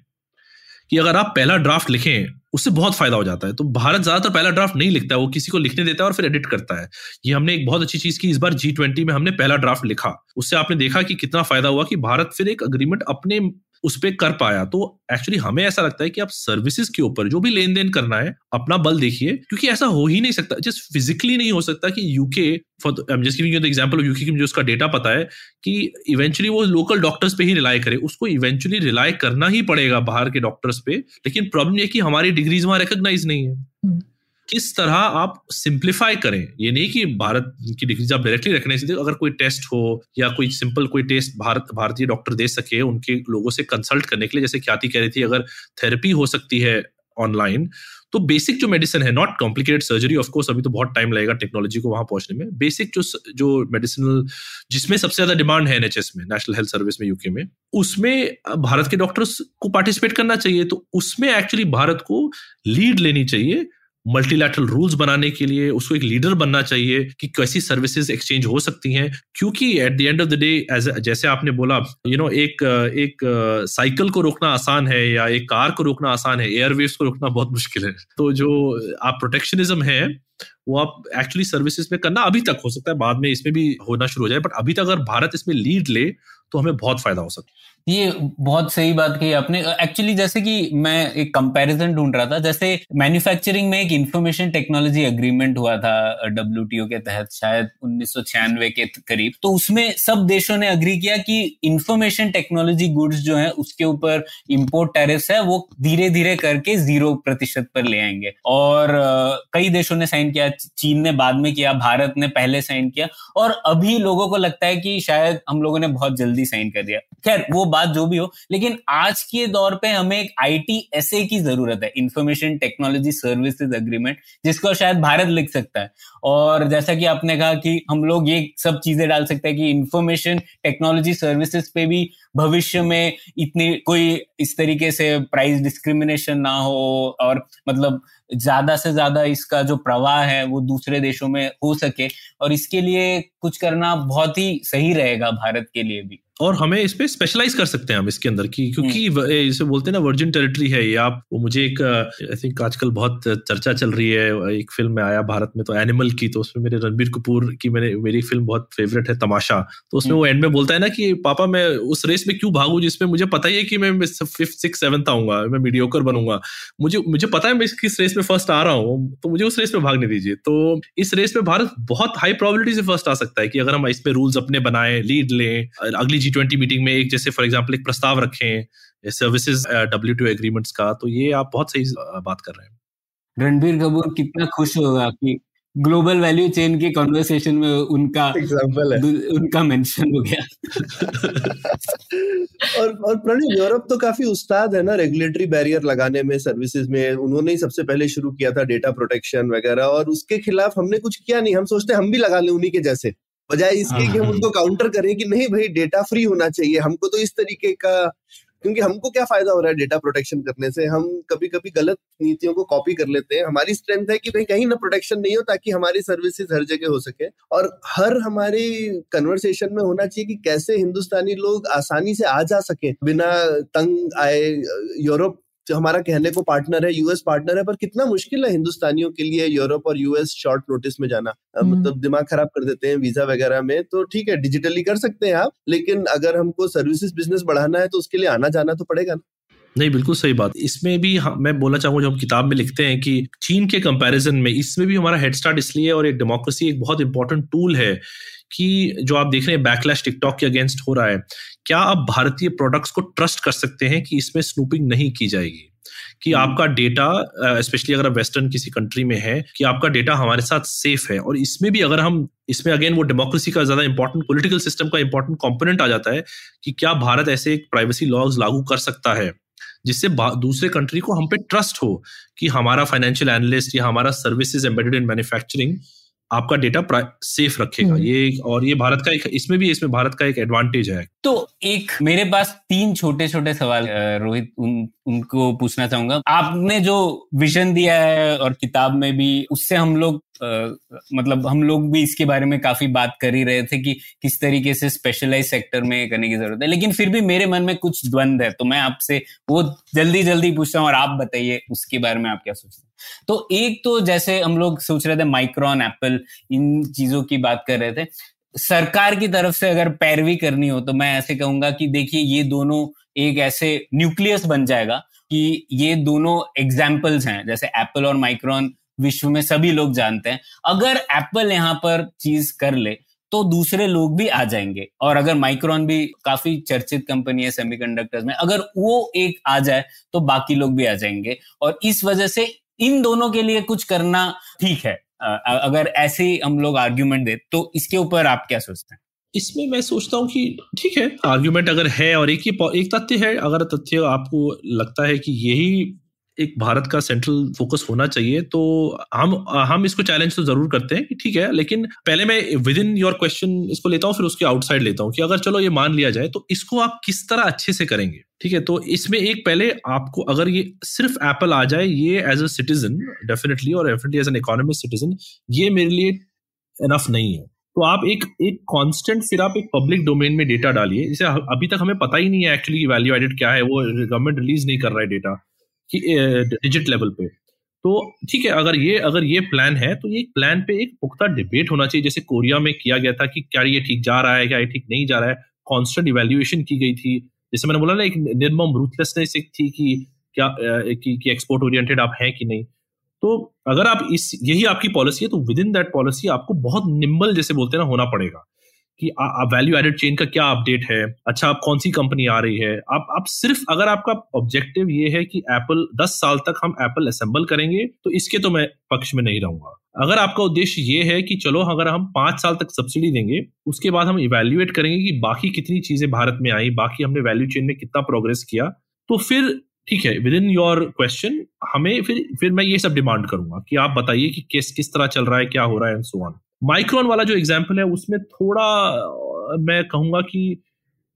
कि अगर आप पहला ड्राफ्ट लिखें उससे बहुत फ़ायदा हो जाता है। तो भारत ज़्यादातर पहला ड्राफ्ट नहीं लिखता है, वो किसी को लिखने देता है और फिर एडिट करता है। ये हमने एक बहुत अच्छी चीज़ की, इस बार जी ट्वेंटी में हमने पहला ड्राफ्ट लिखा। उससे आपने देखा कि कितना फ़ायदा हुआ कि भारत फिर एक अग्रीमेंट अपने उस पर कर पाया। तो एक्चुअली हमें ऐसा लगता है कि आप सर्विसेज़ के ऊपर जो भी लेन देन करना है, अपना बल देखिए, क्योंकि ऐसा हो ही नहीं सकता। जस्ट फिजिकली नहीं हो सकता कि यूके फॉर जस्ट यूके की मुझे उसका डेटा पता है कि इवेंचुअली वो लोकल डॉक्टर्स पे ही रिलाई करे। उसको इवेंचुअली रिलाई करना ही पड़ेगा बाहर के डॉक्टर्स पे, लेकिन प्रॉब्लम ये है कि हमारी डिग्रीज वहाँ रिकॉग्नाइज नहीं है। हम्म। किस तरह आप सिंप्लीफाई करें? ये नहीं कि भारत की डिग्रीज आप डायरेक्टली रखने से अगर कोई टेस्ट हो या कोई सिंपल कोई टेस्ट भारत, भारतीय डॉक्टर दे सके, उनके लोगों से कंसल्ट करने के लिए, जैसे ख्याति कह रही थी, अगर थेरेपी हो सकती है ऑनलाइन तो बेसिक जो मेडिसिन है not complicated surgery of course अभी तो बहुत टाइम लगेगा टेक्नोलॉजी को वहाँ पहुँचने में। बेसिक जो जो मेडिसिनल जिसमें सबसे ज़्यादा डिमांड है एनएचएस में नेशनल हेल्थ सर्विस में यूके में, उसमें भारत के डॉक्टर्स को पार्टिसिपेट करना चाहिए तो उसमें एक्चुअली भारत को लीड लेनी चाहिए मल्टीलैटरल रूल्स बनाने के लिए उसको एक लीडर बनना चाहिए कि कैसी सर्विसेज़ एक्सचेंज हो सकती हैं। क्योंकि at the end of the day जैसे आपने बोला यू you नो know, एक एक साइकिल को रोकना आसान है या एक कार को रोकना आसान है एयरवेव्स को रोकना बहुत मुश्किल है। तो जो आप प्रोटेक्शनिज्म है वो आप एक्चुअली सर्विसेज़ में करना अभी तक हो सकता है। बाद में इसमें भी होना शुरू हो जाए बट अभी तक अगर भारत इसमें लीड ले तो हमें बहुत फ़ायदा हो सकता है। ये बहुत सही बात कही आपने। एक्चुअली जैसे कि मैं एक कंपैरिजन ढूंढ रहा था, जैसे मैन्युफैक्चरिंग में एक इंफॉर्मेशन टेक्नोलॉजी एग्रीमेंट हुआ था डब्ल्यू के तहत, शायद उन्नीस सौ छियानवे के करीब। तो उसमें सब देशों ने अग्री किया कि इंफॉर्मेशन टेक्नोलॉजी गुड्स जो है, उसके ऊपर इम्पोर्ट टैरिफ है, वो धीरे धीरे करके ज़ीरो प्रतिशत पर ले आएँगे। और कई देशों ने साइन किया, चीन ने बाद में किया, भारत ने पहले साइन किया, और अभी लोगों को लगता है कि शायद हम लोगों ने बहुत जल्दी साइन कर दिया। खैर, वो बात जो भी हो, लेकिन आज के दौर पे हमें एक आईटी एसए की ज़रूरत है इंफॉर्मेशन टेक्नोलॉजी सर्विसेज़ अग्रीमेंट जिसको शायद भारत लिख सकता है। और जैसा कि आपने कहा कि हम लोग ये सब चीज़ें डाल सकते हैं कि इंफॉर्मेशन टेक्नोलॉजी सर्विसेज़ पे भी भविष्य में इतनी, कोई इस तरीके से प्राइस डिस्क्रिमिनेशन ना हो, और मतलब ज़्यादा से ज़्यादा इसका जो प्रवाह है, वो दूसरे देशों में हो सके। और इसके लिए कुछ करना बहुत ही सही रहेगा भारत के लिए भी। और हमें इस पे स्पेशलाइज कर सकते हैं हम इसके अंदर की क्योंकि हम्म। इसे बोलते हैं ना वर्जिन टेरिटरी है ये। आप वो मुझे एक आई थिंक आजकल बहुत चर्चा चल रही है एक फ़िल्म में आया भारत में तो एनिमल की तो उसमें मेरे रणबीर कपूर की मैंने मेरी फ़िल्म बहुत फेवरेट है तमाशा। तो उसमें वो एंड में बोलता है ना कि पापा मैं उस रेस में क्यों भागू जिसमें मुझे पता ही है कि मैं फिफ्थ सिक्स सेवंथ आऊँगा मैं मीडियोकर बनूँगा। मुझे मुझे पता है मैं किस रेस में फ़र्स्ट आ रहा हूँ तो मुझे उस रेस में भागने दीजिए। तो इस रेस में भारत बहुत हाई प्रोबेबिलिटी से फ़र्स्ट आ सकता है कि अगर हम इसमें रूल्स अपने बनाए लीड लें अगली जी ट्वेंटी मीटिंग में एक जैसे फॉर एग्ज़ाम्पल एक प्रस्ताव रखें सर्विसेज़ डब्ल्यू टू एग्रीमेंट्स का तो ये आप बहुत सही बात कर रहे हैं। रणबीर कपूर कितना खुश होगा कि ग्लोबल वैल्यू चेन के कॉन्वर्सेशन में उनका एग्जांपल है। उनका मेंशन हो गया। (laughs) और और प्रणीत यूरोप तो काफ़ी उस्ताद है ना रेगुलेटरी बैरियर लगाने में सर्विसेज़ में उन्होंने ही सबसे पहले शुरू किया था डेटा प्रोटेक्शन वगैरह और उसके खिलाफ हमने कुछ किया नहीं हम सोचते हम भी लगा लें उन्हीं के जैसे। बजाय इसके कि हम हाँ। उनको काउंटर करें कि नहीं भाई डेटा फ्री होना चाहिए। हमको तो इस तरीके का क्योंकि हमको क्या फ़ायदा हो रहा है डेटा प्रोटेक्शन करने से? हम कभी कभी गलत नीतियों को कॉपी कर लेते हैं। हमारी स्ट्रेंथ है कि भाई कहीं ना प्रोटेक्शन नहीं हो ताकि हमारी सर्विसेज़ हर जगह हो सके। और हर हमारे कन्वर्सेशन में होना चाहिए कि कैसे हिंदुस्तानी लोग आसानी से आ जा सके। बिना तंग आए यूरोप हमारा कहने को पार्टनर है यूएस पार्टनर है पर कितना मुश्किल है हिंदुस्तानियों के लिए यूरोप और यूएस शॉर्ट नोटिस में जाना। हम्म। मतलब दिमाग खराब कर देते हैं वीज़ा वगैरह में तो ठीक है डिजिटली कर सकते हैं आप लेकिन अगर हमको सर्विसेज़ बिज़नेस बढ़ाना है तो उसके लिए आना जाना तो पड़ेगा ना। नहीं बिल्कुल सही बात। इसमें भी हम, मैं बोलना चाहूँगा जो हम किताब में लिखते हैं कि चीन के कंपैरिजन में इसमें भी हमारा हेड स्टार्ट इसलिए और एक डेमोक्रेसी एक बहुत इंपॉर्टेंट टूल है। कि जो आप देख रहे हैं बैकलैश टिकटॉक के अगेंस्ट हो रहा है क्या आप भारतीय प्रोडक्ट्स को ट्रस्ट कर सकते हैं कि इसमें स्नूपिंग नहीं की जाएगी कि हम्म। आपका डेटा स्पेशली अगर वेस्टर्न किसी कंट्री में है कि आपका डेटा हमारे साथ सेफ़ है और इसमें भी अगर हम इसमें अगेन वो डेमोक्रेसी का ज़्यादा इंपॉर्टेंट पॉलिटिकल सिस्टम का इंपॉर्टेंट कंपोनेंट आ जाता है कि क्या भारत ऐसे एक प्राइवेसी लॉज लागू कर सकता है जिससे दूसरे कंट्री को हम पे ट्रस्ट हो कि हमारा फाइनेंशियल एनालिस्ट या हमारा सर्विसेज़ एम्बेडेड इन मैन्युफैक्चरिंग आपका डेटा सेफ़ रखेगा। हम्म। ये और ये भारत का एक इसमें भी इसमें भारत का एक एडवांटेज है। तो एक मेरे पास तीन छोटे छोटे सवाल रोहित उन उनको पूछना चाहूँगा। आपने जो विजन दिया है और किताब में भी उससे हम लोग आ, मतलब हम लोग भी इसके बारे में काफ़ी बात कर ही रहे थे कि किस तरीके से स्पेशलाइज सेक्टर में करने की ज़रूरत है। लेकिन फिर भी मेरे मन में कुछ द्वंद है तो मैं आपसे वो जल्दी जल्दी पूछता हूँ और आप बताइए उसके बारे में आप क्या सोचते हैं। तो एक तो जैसे हम लोग सोच रहे थे माइक्रॉन एप्पल इन चीज़ों की बात कर रहे थे। सरकार की तरफ़ से अगर पैरवी करनी हो तो मैं ऐसे कहूँगा कि देखिए, ये दोनों एक ऐसे न्यूक्लियस बन जाएगा कि ये दोनों एग्जाम्पल्स हैं। जैसे एप्पल और माइक्रॉन विश्व में सभी लोग जानते हैं। अगर एप्पल यहाँ पर चीज़ कर ले तो दूसरे लोग भी आ जाएँगे। और अगर माइक्रोन भी काफ़ी चर्चित कंपनी है सेमीकंडक्टर्स में, अगर वो एक आ जाए तो बाकी लोग भी आ जाएँगे। और इस वजह से इन दोनों के लिए कुछ करना ठीक है। अगर ऐसे हम लोग आर्ग्यूमेंट दे तो इसके ऊपर आप क्या सोचते हैं? इसमें मैं सोचता हूँ कि ठीक है आर्ग्यूमेंट अगर है और एक ही एक तथ्य है, अगर तथ्य आपको लगता है कि यही एक भारत का सेंट्रल फोकस होना चाहिए तो हम हम इसको चैलेंज तो ज़रूर करते हैं ठीक है, लेकिन पहले मैं विद इन योर क्वेश्चन इसको लेता हूँ, फिर उसके आउटसाइड लेता हूँ कि अगर चलो ये मान लिया जाए तो इसको आप किस तरह अच्छे से करेंगे, ठीक है? तो इसमें एक पहले आपको, अगर ये सिर्फ़ एप्पल आ जाए, ये एज अ सिटीजन डेफिनेटली और definitely as an economic citizen ये मेरे लिए इनफ नहीं है। तो आप एक एक कांस्टेंट फिर आप एक पब्लिक डोमेन में डेटा डालिए, जैसे अभी तक हमें पता ही नहीं है एक्चुअली वैल्यू एडेड क्या है, वो गवर्नमेंट रिलीज़ नहीं कर रहा है डेटा डिजिट लेवल पे। तो ठीक है अगर ये अगर ये प्लान है तो ये प्लान पे एक पुख्ता डिबेट होना चाहिए। जैसे कोरिया में किया गया था कि क्या ये ठीक जा रहा है क्या ये ठीक नहीं जा रहा है। कॉन्स्टेंट इवेल्युएशन की गई थी। जैसे मैंने बोला ना एक निर्मम रूथलेसनेस एक थी कि क्या कि, कि एक्सपोर्ट ओरिएंटेड आप हैं कि नहीं। तो अगर आप इस यही आपकी पॉलिसी है तो विद इन दैट पॉलिसी आपको बहुत निम्बल जैसे बोलते हैं ना होना पड़ेगा। कि वैल्यू एडेड चेन का क्या अपडेट है? अच्छा आप कौन सी कंपनी आ रही है? आप आप सिर्फ़, अगर आपका ऑब्जेक्टिव ये है कि एप्पल 10 साल तक हम एप्पल असेंबल करेंगे तो इसके तो मैं पक्ष में नहीं रहूँगा। अगर आपका उद्देश्य ये है कि चलो, अगर हम पाँच साल तक सब्सिडी देंगे, उसके बाद हम इवेल्युएट करेंगे कि बाकी कितनी चीज़ें भारत में आई, बाकी हमने वैल्यू चेन में कितना प्रोग्रेस किया तो फिर ठीक है विद इन योर क्वेश्चन हमें फिर फिर मैं ये सब डिमांड करूँगा कि आप बताइए कि किस किस तरह चल रहा है, क्या हो रहा है एंड सो ऑन माइक्रोन वाला जो एग्ज़ाम्पल है, उसमें थोड़ा, मैं कहूँगा कि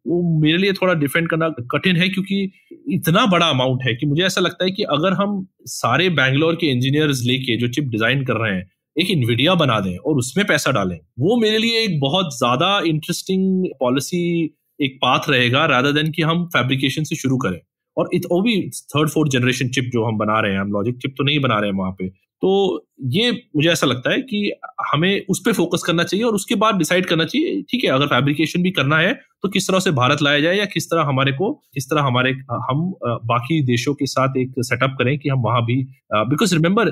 वो मेरे लिए थोड़ा डिफेंड करना कठिन है, क्योंकि इतना बड़ा अमाउंट है कि मुझे ऐसा लगता है कि अगर हम सारे बैंगलोर के इंजीनियर्स लेके जो चिप डिज़ाइन कर रहे हैं, एक इन्विडिया बना दें और उसमें पैसा डालें, वो मेरे लिए एक बहुत ज़्यादा इंटरेस्टिंग पॉलिसी एक पाथ रहेगा रादर देन कि हम फैब्रिकेशन से शुरू करें। और इत, वो भी थर्ड फोर्थ जनरेशन चिप जो हम बना रहे हैं, हम लॉजिक चिप तो नहीं बना रहे हैं वहाँ पे तो ये मुझे ऐसा लगता है कि हमें उस पर फोकस करना चाहिए और उसके बाद डिसाइड करना चाहिए ठीक है अगर फैब्रिकेशन भी करना है तो किस तरह से भारत लाया जाए या किस तरह हमारे को किस तरह हमारे हम बाकी देशों के साथ एक सेटअप करें कि हम वहाँ भी बिकॉज़ रिमेम्बर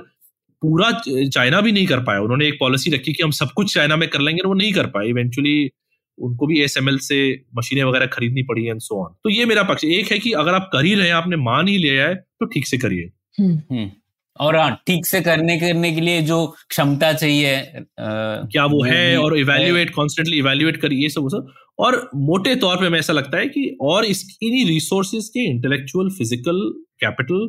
पूरा चाइना भी नहीं कर पाया उन्होंने एक पॉलिसी रखी कि हम सब कुछ चाइना में कर लेंगे और वो नहीं कर पाए इवेंचुअली उनको भी एसएमएल से मशीनें वगैरह खरीदनी पड़ी एंड सो ऑन तो ये मेरा पक्ष एक है कि अगर आप कर ही रहे हैं आपने मान ही लिया है तो ठीक से करिए हम्म। हम्म। और हाँ ठीक से करने करने के लिए जो क्षमता चाहिए आ, क्या वो है और इवेल्युएट कॉन्स्टेंटली इवेल्युएट करिए सब सब। और मोटे तौर पे मैं ऐसा लगता है कि और इस इन्हीं रिसोर्सेज के इंटेलेक्चुअल फ़िज़िकल कैपिटल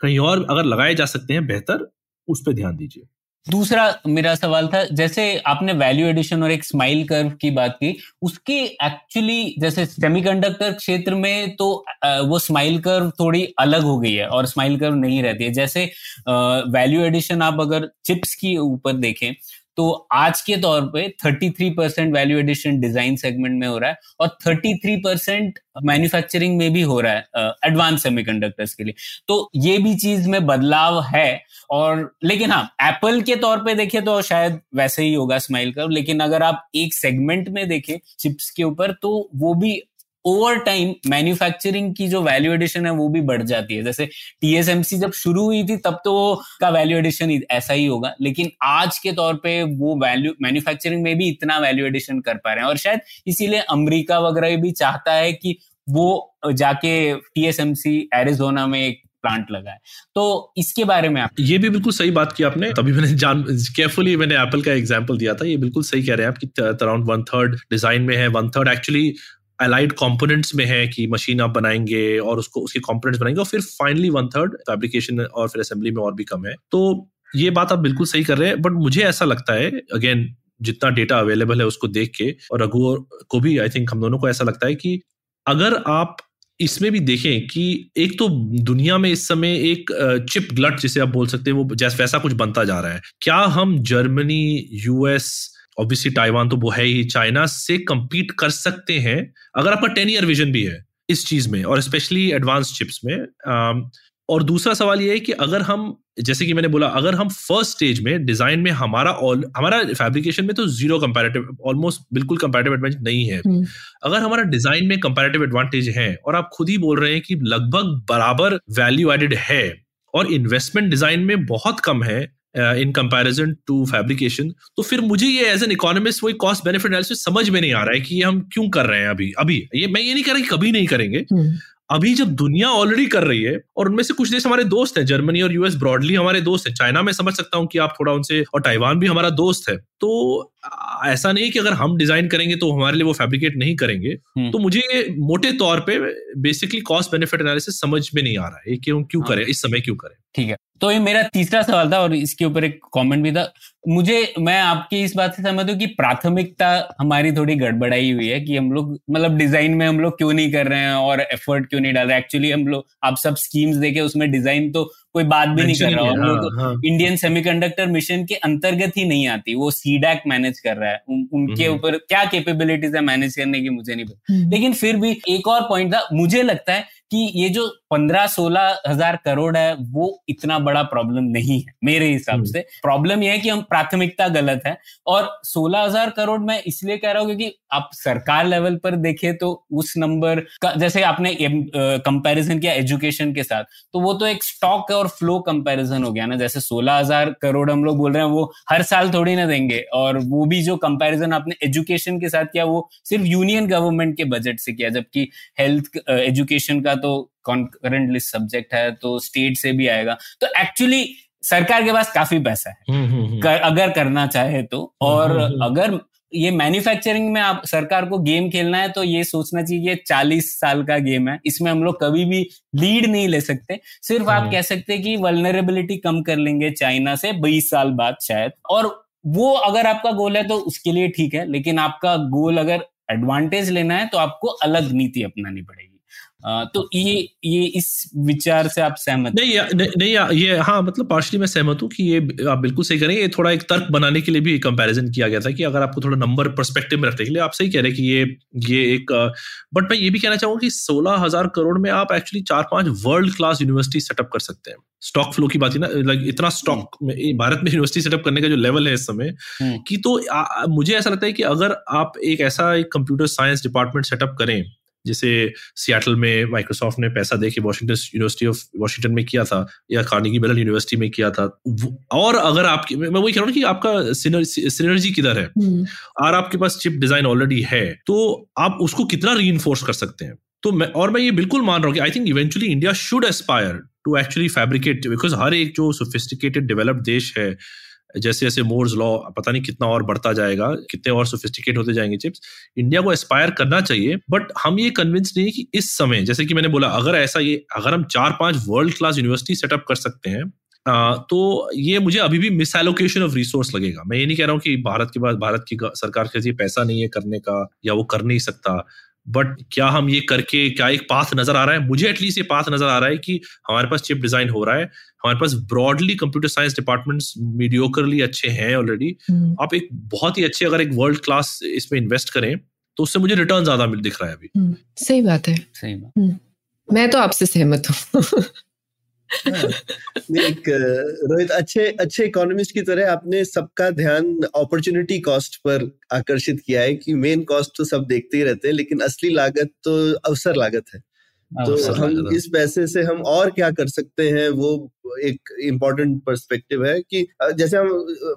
कहीं और अगर लगाए जा सकते हैं बेहतर उस पर ध्यान दीजिए। दूसरा मेरा सवाल था, जैसे आपने वैल्यू एडिशन और एक स्माइल कर्व की बात की, उसकी एक्चुअली जैसे सेमीकंडक्टर क्षेत्र में तो वो स्माइल कर्व थोड़ी अलग हो गई है और स्माइल कर्व नहीं रहती है। जैसे वैल्यू एडिशन आप अगर चिप्स के ऊपर देखें तो आज के तौर पे 33 percent value addition design segment में हो रहा है और 33 परसेंट मैन्युफैक्चरिंग में भी हो रहा है एडवांस सेमीकंडक्टर्स के लिए। तो ये भी चीज़ में बदलाव है और लेकिन हाँ एप्पल के तौर पे देखें तो शायद वैसे ही होगा स्माइल कर लेकिन अगर आप एक सेगमेंट में देखें चिप्स के ऊपर तो वो भी ओवर टाइम मैन्युफैक्चरिंग की जो वैल्यू एडिशन है, वो भी बढ़ जाती है। जैसे टीएसएमसी जब शुरू हुई थी, तब तो का वैल्यू एडिशन ऐसा ही होगा। लेकिन आज के तौर पे वो वैल्यू मैन्युफैक्चरिंग में भी इतना वैल्यू एडिशन कर पा रहे हैं। और शायद इसीलिए अमरीका वगैरह भी चाहता है कि वो जाके टीएसएमसी एरिजोना में एक प्लांट लगा है तो इसके बारे में आप ये भी बिल्कुल सही बात की आपने। तभी मैंने जान केयरफुली मैंने एप्पल का एग्जांपल दिया था। ये बिल्कुल सही कह रहे हैं आप कि अराउंड वन थर्ड डिज़ाइन में है one third actually allied components में है कि मशीन आप बनाएँगे और उसको, उसके कंपोनेंट्स बनाएँगे और फिर फाइनली वन थर्ड फैब्रिकेशन और फिर असेंबली में और भी कम है। तो ये बात आप बिल्कुल सही कर रहे हैं बट मुझे ऐसा लगता है अगेन जितना डेटा अवेलेबल है उसको देख के और रघु को भी आई थिंक हम दोनों को ऐसा लगता है कि अगर आप इसमें भी देखें कि एक तो दुनिया में इस समय एक चिप ग्लट जिसे आप बोल सकते हैं, वो जैसे वैसा कुछ बनता जा रहा है। क्या हम जर्मनी यूएस ऑब्वियसली ताइवान तो वो है ही चाइना से compete कर सकते हैं अगर आपका टेन ईयर विजन भी है इस चीज़ में और स्पेशली एडवांस चिप्स में और दूसरा सवाल ये है कि अगर हम जैसे कि मैंने बोला अगर हम फ़र्स्ट स्टेज में डिज़ाइन में हमारा ऑल हमारा फैब्रिकेशन में तो ज़ीरो कंपैरेटिव ऑलमोस्ट बिल्कुल कंपैरेटिव एडवांटेज नहीं है हम्म। अगर हमारा डिज़ाइन में कंपैरेटिव एडवांटेज है और आप खुद ही बोल रहे हैं कि लगभग बराबर वैल्यू एडेड है और इन्वेस्टमेंट डिज़ाइन में बहुत कम है इन कंपैरिजन टू फैब्रिकेशन तो फिर मुझे ये एज एन इकोनॉमिस्ट वही कॉस्ट बेनिफिट एनालिसिस समझ में नहीं आ रहा है कि ये हम क्यों कर रहे हैं अभी अभी ये मैं ये नहीं कह रहा कि कभी नहीं करेंगे हम्म। अभी जब दुनिया ऑलरेडी कर रही है और उनमें से कुछ देश हमारे दोस्त हैं जर्मनी और यूएस ब्रॉडली हमारे दोस्त हैं चाइना में समझ सकता हूँ कि आप थोड़ा उनसे और ताइवान भी हमारा दोस्त है तो ऐसा नहीं कि अगर हम डिज़ाइन करेंगे तो हमारे लिए वो फैब्रिकेट नहीं करेंगे। हम्म। तो मुझे मोटे तौर पे बेसिकली कॉस्ट बेनिफिट एनालिसिस समझ में नहीं आ रहा है क्यों क्यों हाँ। करें इस समय क्यों करें? ठीक है। तो ये मेरा तीसरा सवाल था और इसके ऊपर एक कमेंट भी था। मुझे मैं आपकी इस बात से सहमत हूँ कि प्राथमिकता हमारी थोड़ी गड़बड़ाई हुई है कि हम लोग मतलब डिज़ाइन में हम लोग क्यों नहीं कर रहे हैं और एफर्ट क्यों नहीं डाल रहे एक्चुअली हम लोग आप सब स्कीम्स देखे उसमें डिज़ाइन तो कोई बात भी नहीं कर रहा है, हम लोग। इंडियन सेमीकंडक्टर मिशन के अंतर्गत ही नहीं आती वो सीडैक मैनेज कर रहा है उन, उनके हम्म। ऊपर क्या कैपेबिलिटीज है मैनेज करने की मुझे नहीं पता हम्म। लेकिन फिर भी एक और पॉइंट था मुझे लगता है कि ये जो पंद्रह सोलह हज़ार करोड़ है वो इतना बड़ा प्रॉब्लम नहीं है मेरे हिसाब हम्म। से प्रॉब्लम यह है कि हम प्राथमिकता गलत है और सोलह हज़ार करोड़ मैं इसलिए कह रहा हूँ क्योंकि आप सरकार लेवल पर देखें तो उस नंबर का जैसे आपने कंपैरिजन किया एजुकेशन के साथ तो वो तो एक स्टॉक और फ्लो कंपैरिजन हो गया ना जैसे सोलह हज़ार करोड़ हम लोग बोल रहे हैं वो हर साल थोड़ी ना देंगे और वो भी जो कंपैरिजन आपने एजुकेशन के साथ किया वो सिर्फ़ यूनियन गवर्नमेंट के बजट से किया जबकि हेल्थ एजुकेशन का तो कॉन्करेंट लिस्ट सब्जेक्ट है तो स्टेट से भी आएगा। तो एक्चुअली सरकार के पास काफ़ी पैसा है। हम्म, हम्म, हम्म। कर, अगर करना चाहे तो। और। अगर ये मैन्युफैक्चरिंग में आप सरकार को गेम खेलना है तो ये सोचना चाहिए चालीस साल का गेम है। इसमें हम लोग कभी भी लीड नहीं ले सकते। सिर्फ़ आप। कह सकते हैं कि वल्नरेबिलिटी कम कर लेंगे चाइना से बीस साल बाद शायद। और वो अगर आपका गोल है तो उसके लिए ठीक है। लेकिन आपका गोल अगर एडवांटेज लेना है तो आपको अलग नीति अपनानी पड़ेगी। तो ये ये इस विचार से आप सहमत नहीं या, नहीं, नहीं या, ये हाँ मतलब पार्शली मैं सहमत हूँ कि ये आप बिल्कुल सही करें ये थोड़ा एक तर्क बनाने के लिए भी कंपैरिजन किया गया था कि अगर आपको थोड़ा नंबर पर्सपेक्टिव में रखने के लिए आप सही कह रहे हैं कि ये ये एक बट मैं ये भी कहना चाहूँगा कि सोलह हज़ार करोड़ में आप एक्चुअली चार पाँच वर्ल्ड क्लास यूनिवर्सिटी सेटअप कर सकते हैं। स्टॉक फ्लो की बात है ना लाइक इतना स्टॉक में भारत में यूनिवर्सिटी सेटअप करने का जो लेवल है इस समय हम्म। कि तो आ, मुझे ऐसा लगता है कि अगर आप एक ऐसा एक कंप्यूटर साइंस डिपार्टमेंट सेटअप करें जैसे सियाटल में माइक्रोसॉफ्ट ने पैसा दे के वॉशिंगटन यूनिवर्सिटी ऑफ़ वॉशिंगटन में किया था या कार्नेगी मेलन यूनिवर्सिटी में किया था। और अगर आपकी मैं मैं वही कह रहा हूँ कि आपका सिनर्जी किधर है? हम्म, और आपके पास चिप डिज़ाइन ऑलरेडी है तो आप उसको कितना री कर सकते हैं? तो मैं और मैं ये बिल्कुल मान रहा हूँ कि I think eventually India should aspire to actually fabricate because हर एक जो सोफिस्टिकेटेड डेवलप्ड देश है जैसे जैसे मोर्स लॉ पता नहीं कितना और बढ़ता जाएगा, कितने और सोफिस्टिकेट होते जाएँगे चिप्स इंडिया को एस्पायर करना चाहिए बट हम ये कन्विंस नहीं कि इस समय, जैसे कि मैंने बोला, अगर ऐसा ये, अगर हम चार पाँच वर्ल्ड क्लास यूनिवर्सिटी सेटअप कर सकते हैं तो ये मुझे अभी भी मिस एलोकेशन ऑफ़ रिसोर्स लगेगा। मैं ये नहीं कह रहा हूँ कि भारत के पास भारत की सरकार के पास ये पैसा नहीं है करने का, या वो कर नहीं सकता। बट क्या हम ये करके क्या एक पाथ नज़र आ रहा है? मुझे एटलीस्ट ये पाथ नज़र आ रहा है कि हमारे पास चिप डिज़ाइन हो रहा है। हमारे पास broadly computer science departments mediocrely अच्छे हैं ऑलरेडी हम्म, आप एक बहुत ही अच्छे अगर एक वर्ल्ड क्लास इसमें इन्वेस्ट करें तो उससे मुझे रिटर्न ज़्यादा मिल दिख रहा है अभी। हम्म, सही बात है। सही बात। मैं तो आपसे सहमत हूँ। (laughs) एक रोहित अच्छे अच्छे इकोनॉमिस्ट की तरह आपने सबका ध्यान अपॉर्चुनिटी कॉस्ट पर आकर्षित किया है कि मेन कॉस्ट तो सब देखते ही रहते हैं लेकिन असली लागत तो अवसर लागत है। तो हम इस पैसे से हम और क्या कर सकते हैं वो एक इम्पोर्टेंट पर्सपेक्टिव है कि जैसे हम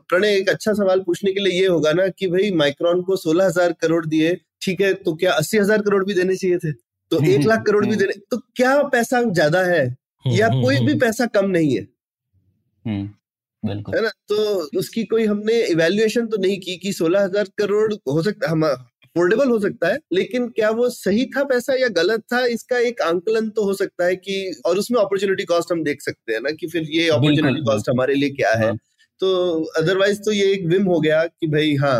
प्रणय एक अच्छा सवाल पूछने के लिए ये होगा ना कि भाई माइक्रॉन को सोलह हज़ार करोड़ दिए ठीक है तो क्या अस्सी हज़ार करोड़ भी देने चाहिए थे? तो (laughs) एक लाख करोड़ भी देने तो क्या पैसा ज़्यादा है? या हम्म, कोई भी हम्म, पैसा कम नहीं है। हम्म बिल्कुल। है ना? तो उसकी कोई हमने इवेल्युएशन तो नहीं की कि सोलह हज़ार करोड़ हो सकता हम अफोर्डेबल हो सकता है लेकिन क्या वो सही था पैसा या गलत था इसका एक आंकलन तो हो सकता है कि और उसमें अपॉर्चुनिटी कॉस्ट हम देख सकते हैं ना कि फिर ये अपॉर्चुनिटी कॉस्ट हमारे लिए क्या है। हाँ। तो अदरवाइज़ तो ये एक विम हो गया कि भाई हाँ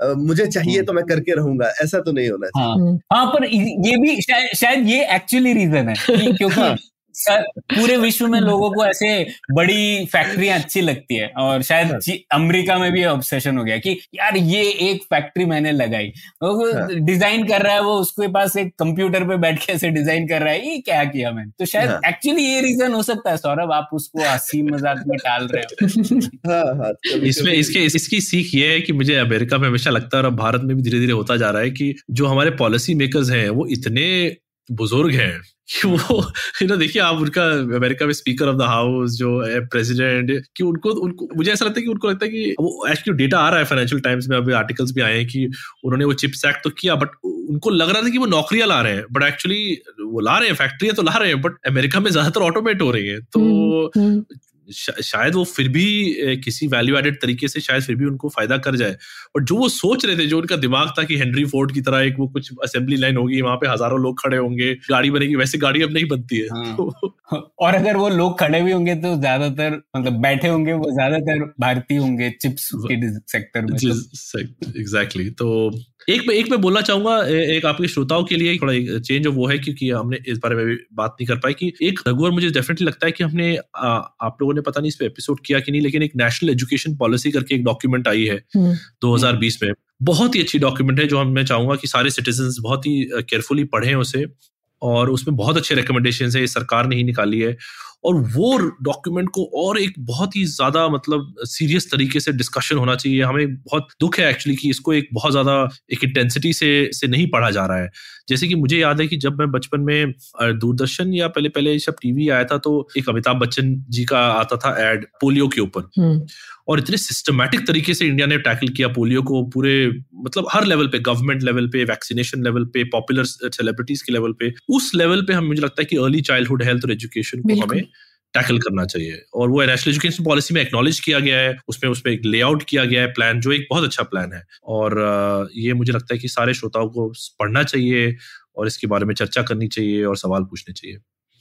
मुझे चाहिए हम्म। तो मैं करके रहूँगा ऐसा तो नहीं होना चाहिए। हाँ। हम्म, हाँ पर ये भी शायद शायद ये एक्चुअली रीजन है (laughs) क्योंकि हाँ। पूरे विश्व में लोगों को ऐसे बड़ी फैक्ट्रियाँ अच्छी लगती है और शायद हाँ। अमेरिका में भी ऑब्सेशन हो गया कि यार ये एक फैक्ट्री मैंने लगाई वो हाँ। डिज़ाइन कर रहा है वो उसके पास एक कंप्यूटर पे बैठ के ऐसे डिज़ाइन कर रहा है ये क्या किया मैंने तो शायद हाँ। एक्चुअली ये रीजन हो सकता है सौरभ आप उसको हँसी मज़ाक में टाल रहे हो (laughs) हाँ हाँ इसमें इसके इसकी सीख ये है कि मुझे अमेरिका में हमेशा लगता है और भारत में भी धीरे धीरे होता जा रहा है कि जो हमारे पॉलिसी मेकर्स हैं वो इतने बुज़ुर्ग हैं कि वो यू नो देखिए आप उनका अमेरिका में स्पीकर ऑफ़ द हाउस जो है प्रेसिडेंट कि उनको उनको मुझे ऐसा लगता है कि उनको लगता है कि वो एक्चुअली डेटा आ रहा है फाइनेंशियल टाइम्स में अभी आर्टिकल्स भी आए हैं कि उन्होंने वो चिप्स एक्ट तो किया बट उनको लग रहा था कि वो नौकरियाँ ला रहे हैं बट एक्चुअली वो ला रहे हैं फैक्ट्रियाँ तो ला रहे हैं बट अमेरिका में ज़्यादातर ऑटोमेट हो रही है तो हम्म, शायद वो फिर भी किसी वैल्यू एडेड तरीके से शायद फिर भी उनको फ़ायदा कर जाए और जो वो सोच रहे थे जो उनका दिमाग था कि हेनरी फोर्ड की तरह एक वो कुछ असेंबली लाइन होगी वहाँ पे हज़ारों लोग खड़े होंगे गाड़ी बनेगी वैसे गाड़ी अब नहीं बनती है हाँ। तो और अगर वो लोग खड़े भी होंगे तो ज़्यादातर मतलब बैठे होंगे वो ज़्यादातर भारतीय होंगे चिप्स सेक्टर में एग्जैक्टली तो एक मैं एक मैं बोलना चाहूँगा एक आपके श्रोताओं के लिए थोड़ा एक चेंज वो है क्योंकि हमने इस बारे में भी बात नहीं कर पाई कि एक रघुवर मुझे डेफिनेटली लगता है कि हमने आ, आप लोगों ने पता नहीं इस पे एपिसोड किया कि नहीं लेकिन एक नेशनल एजुकेशन पॉलिसी करके एक डॉक्यूमेंट आई है 2020 हम्म। में बहुत ही अच्छी डॉक्यूमेंट है जो हम मैं चाहूँगा कि सारे सिटीजन बहुत ही केयरफुली पढ़ें उसे और उसमें बहुत अच्छे रिकमेंडेशन है सरकार ने ही निकाली है और वो डॉक्यूमेंट को और एक बहुत ही ज़्यादा मतलब सीरियस तरीके से डिस्कशन होना चाहिए। हमें बहुत दुख है एक्चुअली कि इसको एक बहुत ज़्यादा एक इंटेंसिटी से से नहीं पढ़ा जा रहा है। जैसे कि मुझे याद है कि जब मैं बचपन में दूरदर्शन या पहले पहले सब टीवी आया था तो एक अमिताभ बच्चन जी का आता था एड पोलियो के ऊपर। हम्म। और इतने सिस्टमैटिक तरीके से इंडिया ने टैकल किया पोलियो को पूरे मतलब हर लेवल पे गवर्नमेंट लेवल पे वैक्सीनेशन लेवल पे पॉपुलर सेलिब्रिटीज के लेवल पे। उस लेवल पे हम मुझे लगता है कि अर्ली चाइल्डहुड हेल्थ और एजुकेशन को हमें टैकल करना चाहिए। और वो नेशनल एजुकेशन पॉलिसी में एक्नॉलेज किया गया है, उसमें उसमें एक लेआउट किया गया है प्लान जो एक बहुत अच्छा प्लान है। और ये मुझे लगता है कि सारे श्रोताओं को पढ़ना चाहिए और इसके बारे में चर्चा करनी चाहिए और सवाल पूछने चाहिए।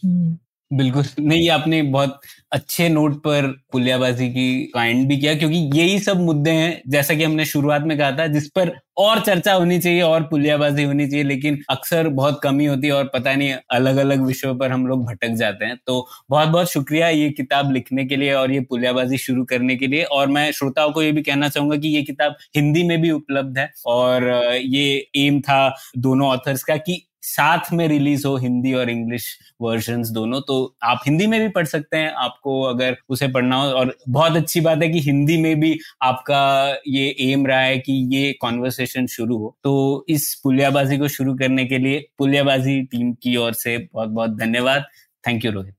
हम्म। बिल्कुल। नहीं, आपने बहुत अच्छे नोट पर पुलियाबाजी की काइंड भी किया, क्योंकि यही सब मुद्दे हैं, जैसा कि हमने शुरुआत में कहा था, जिस पर और चर्चा होनी चाहिए, और पुलियाबाजी होनी चाहिए, लेकिन अक्सर बहुत कमी होती है और पता नहीं अलग अलग विषयों पर हम लोग भटक जाते हैं। तो बहुत बहुत शुक्रिया ये किताब लिखने के लिए और ये पुलियाबाजी शुरू करने के लिए। और मैं श्रोताओं को ये भी कहना चाहूँगा कि ये किताब हिंदी में भी उपलब्ध है, और ये एम था दोनों ऑथर्स का कि साथ में रिलीज़ हो हिंदी और इंग्लिश वर्जन दोनों तो आप हिंदी में भी पढ़ सकते हैं। आपको अगर उसे पढ़ना हो और बहुत अच्छी बात है कि हिंदी में भी आपका ये एम रहा है कि ये कॉन्वर्सेशन शुरू हो। तो इस पुलियाबाजी को शुरू करने के लिए पुलियाबाजी टीम की ओर से बहुत बहुत धन्यवाद। Thank you Rohit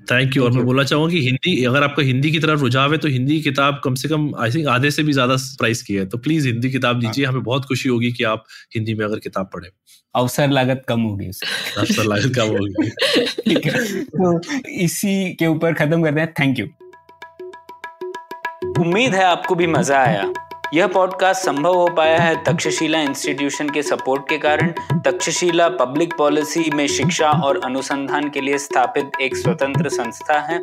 thank you और मैं बोलना चाहूँगा कि हिंदी अगर आपका हिंदी की तरफ़ रुझाव है तो हिंदी किताब कम से कम आई थिंक आधे से भी ज़्यादा प्राइस की है। तो प्लीज़ हिंदी किताब हाँ। हमें बहुत खुशी होगी कि आप हिंदी में अगर किताब पढ़े। अवसर लागत कम होगी अवसर लागत कम होगी। ठीक है। तो इसी के ऊपर खत्म करते हैं। थैंक यू उम्मीद है आपको भी मज़ा आया। यह पॉडकास्ट संभव हो पाया है तक्षशिला इंस्टीट्यूशन के सपोर्ट के कारण। तक्षशिला पब्लिक पॉलिसी में शिक्षा और अनुसंधान के लिए स्थापित एक स्वतंत्र संस्था है।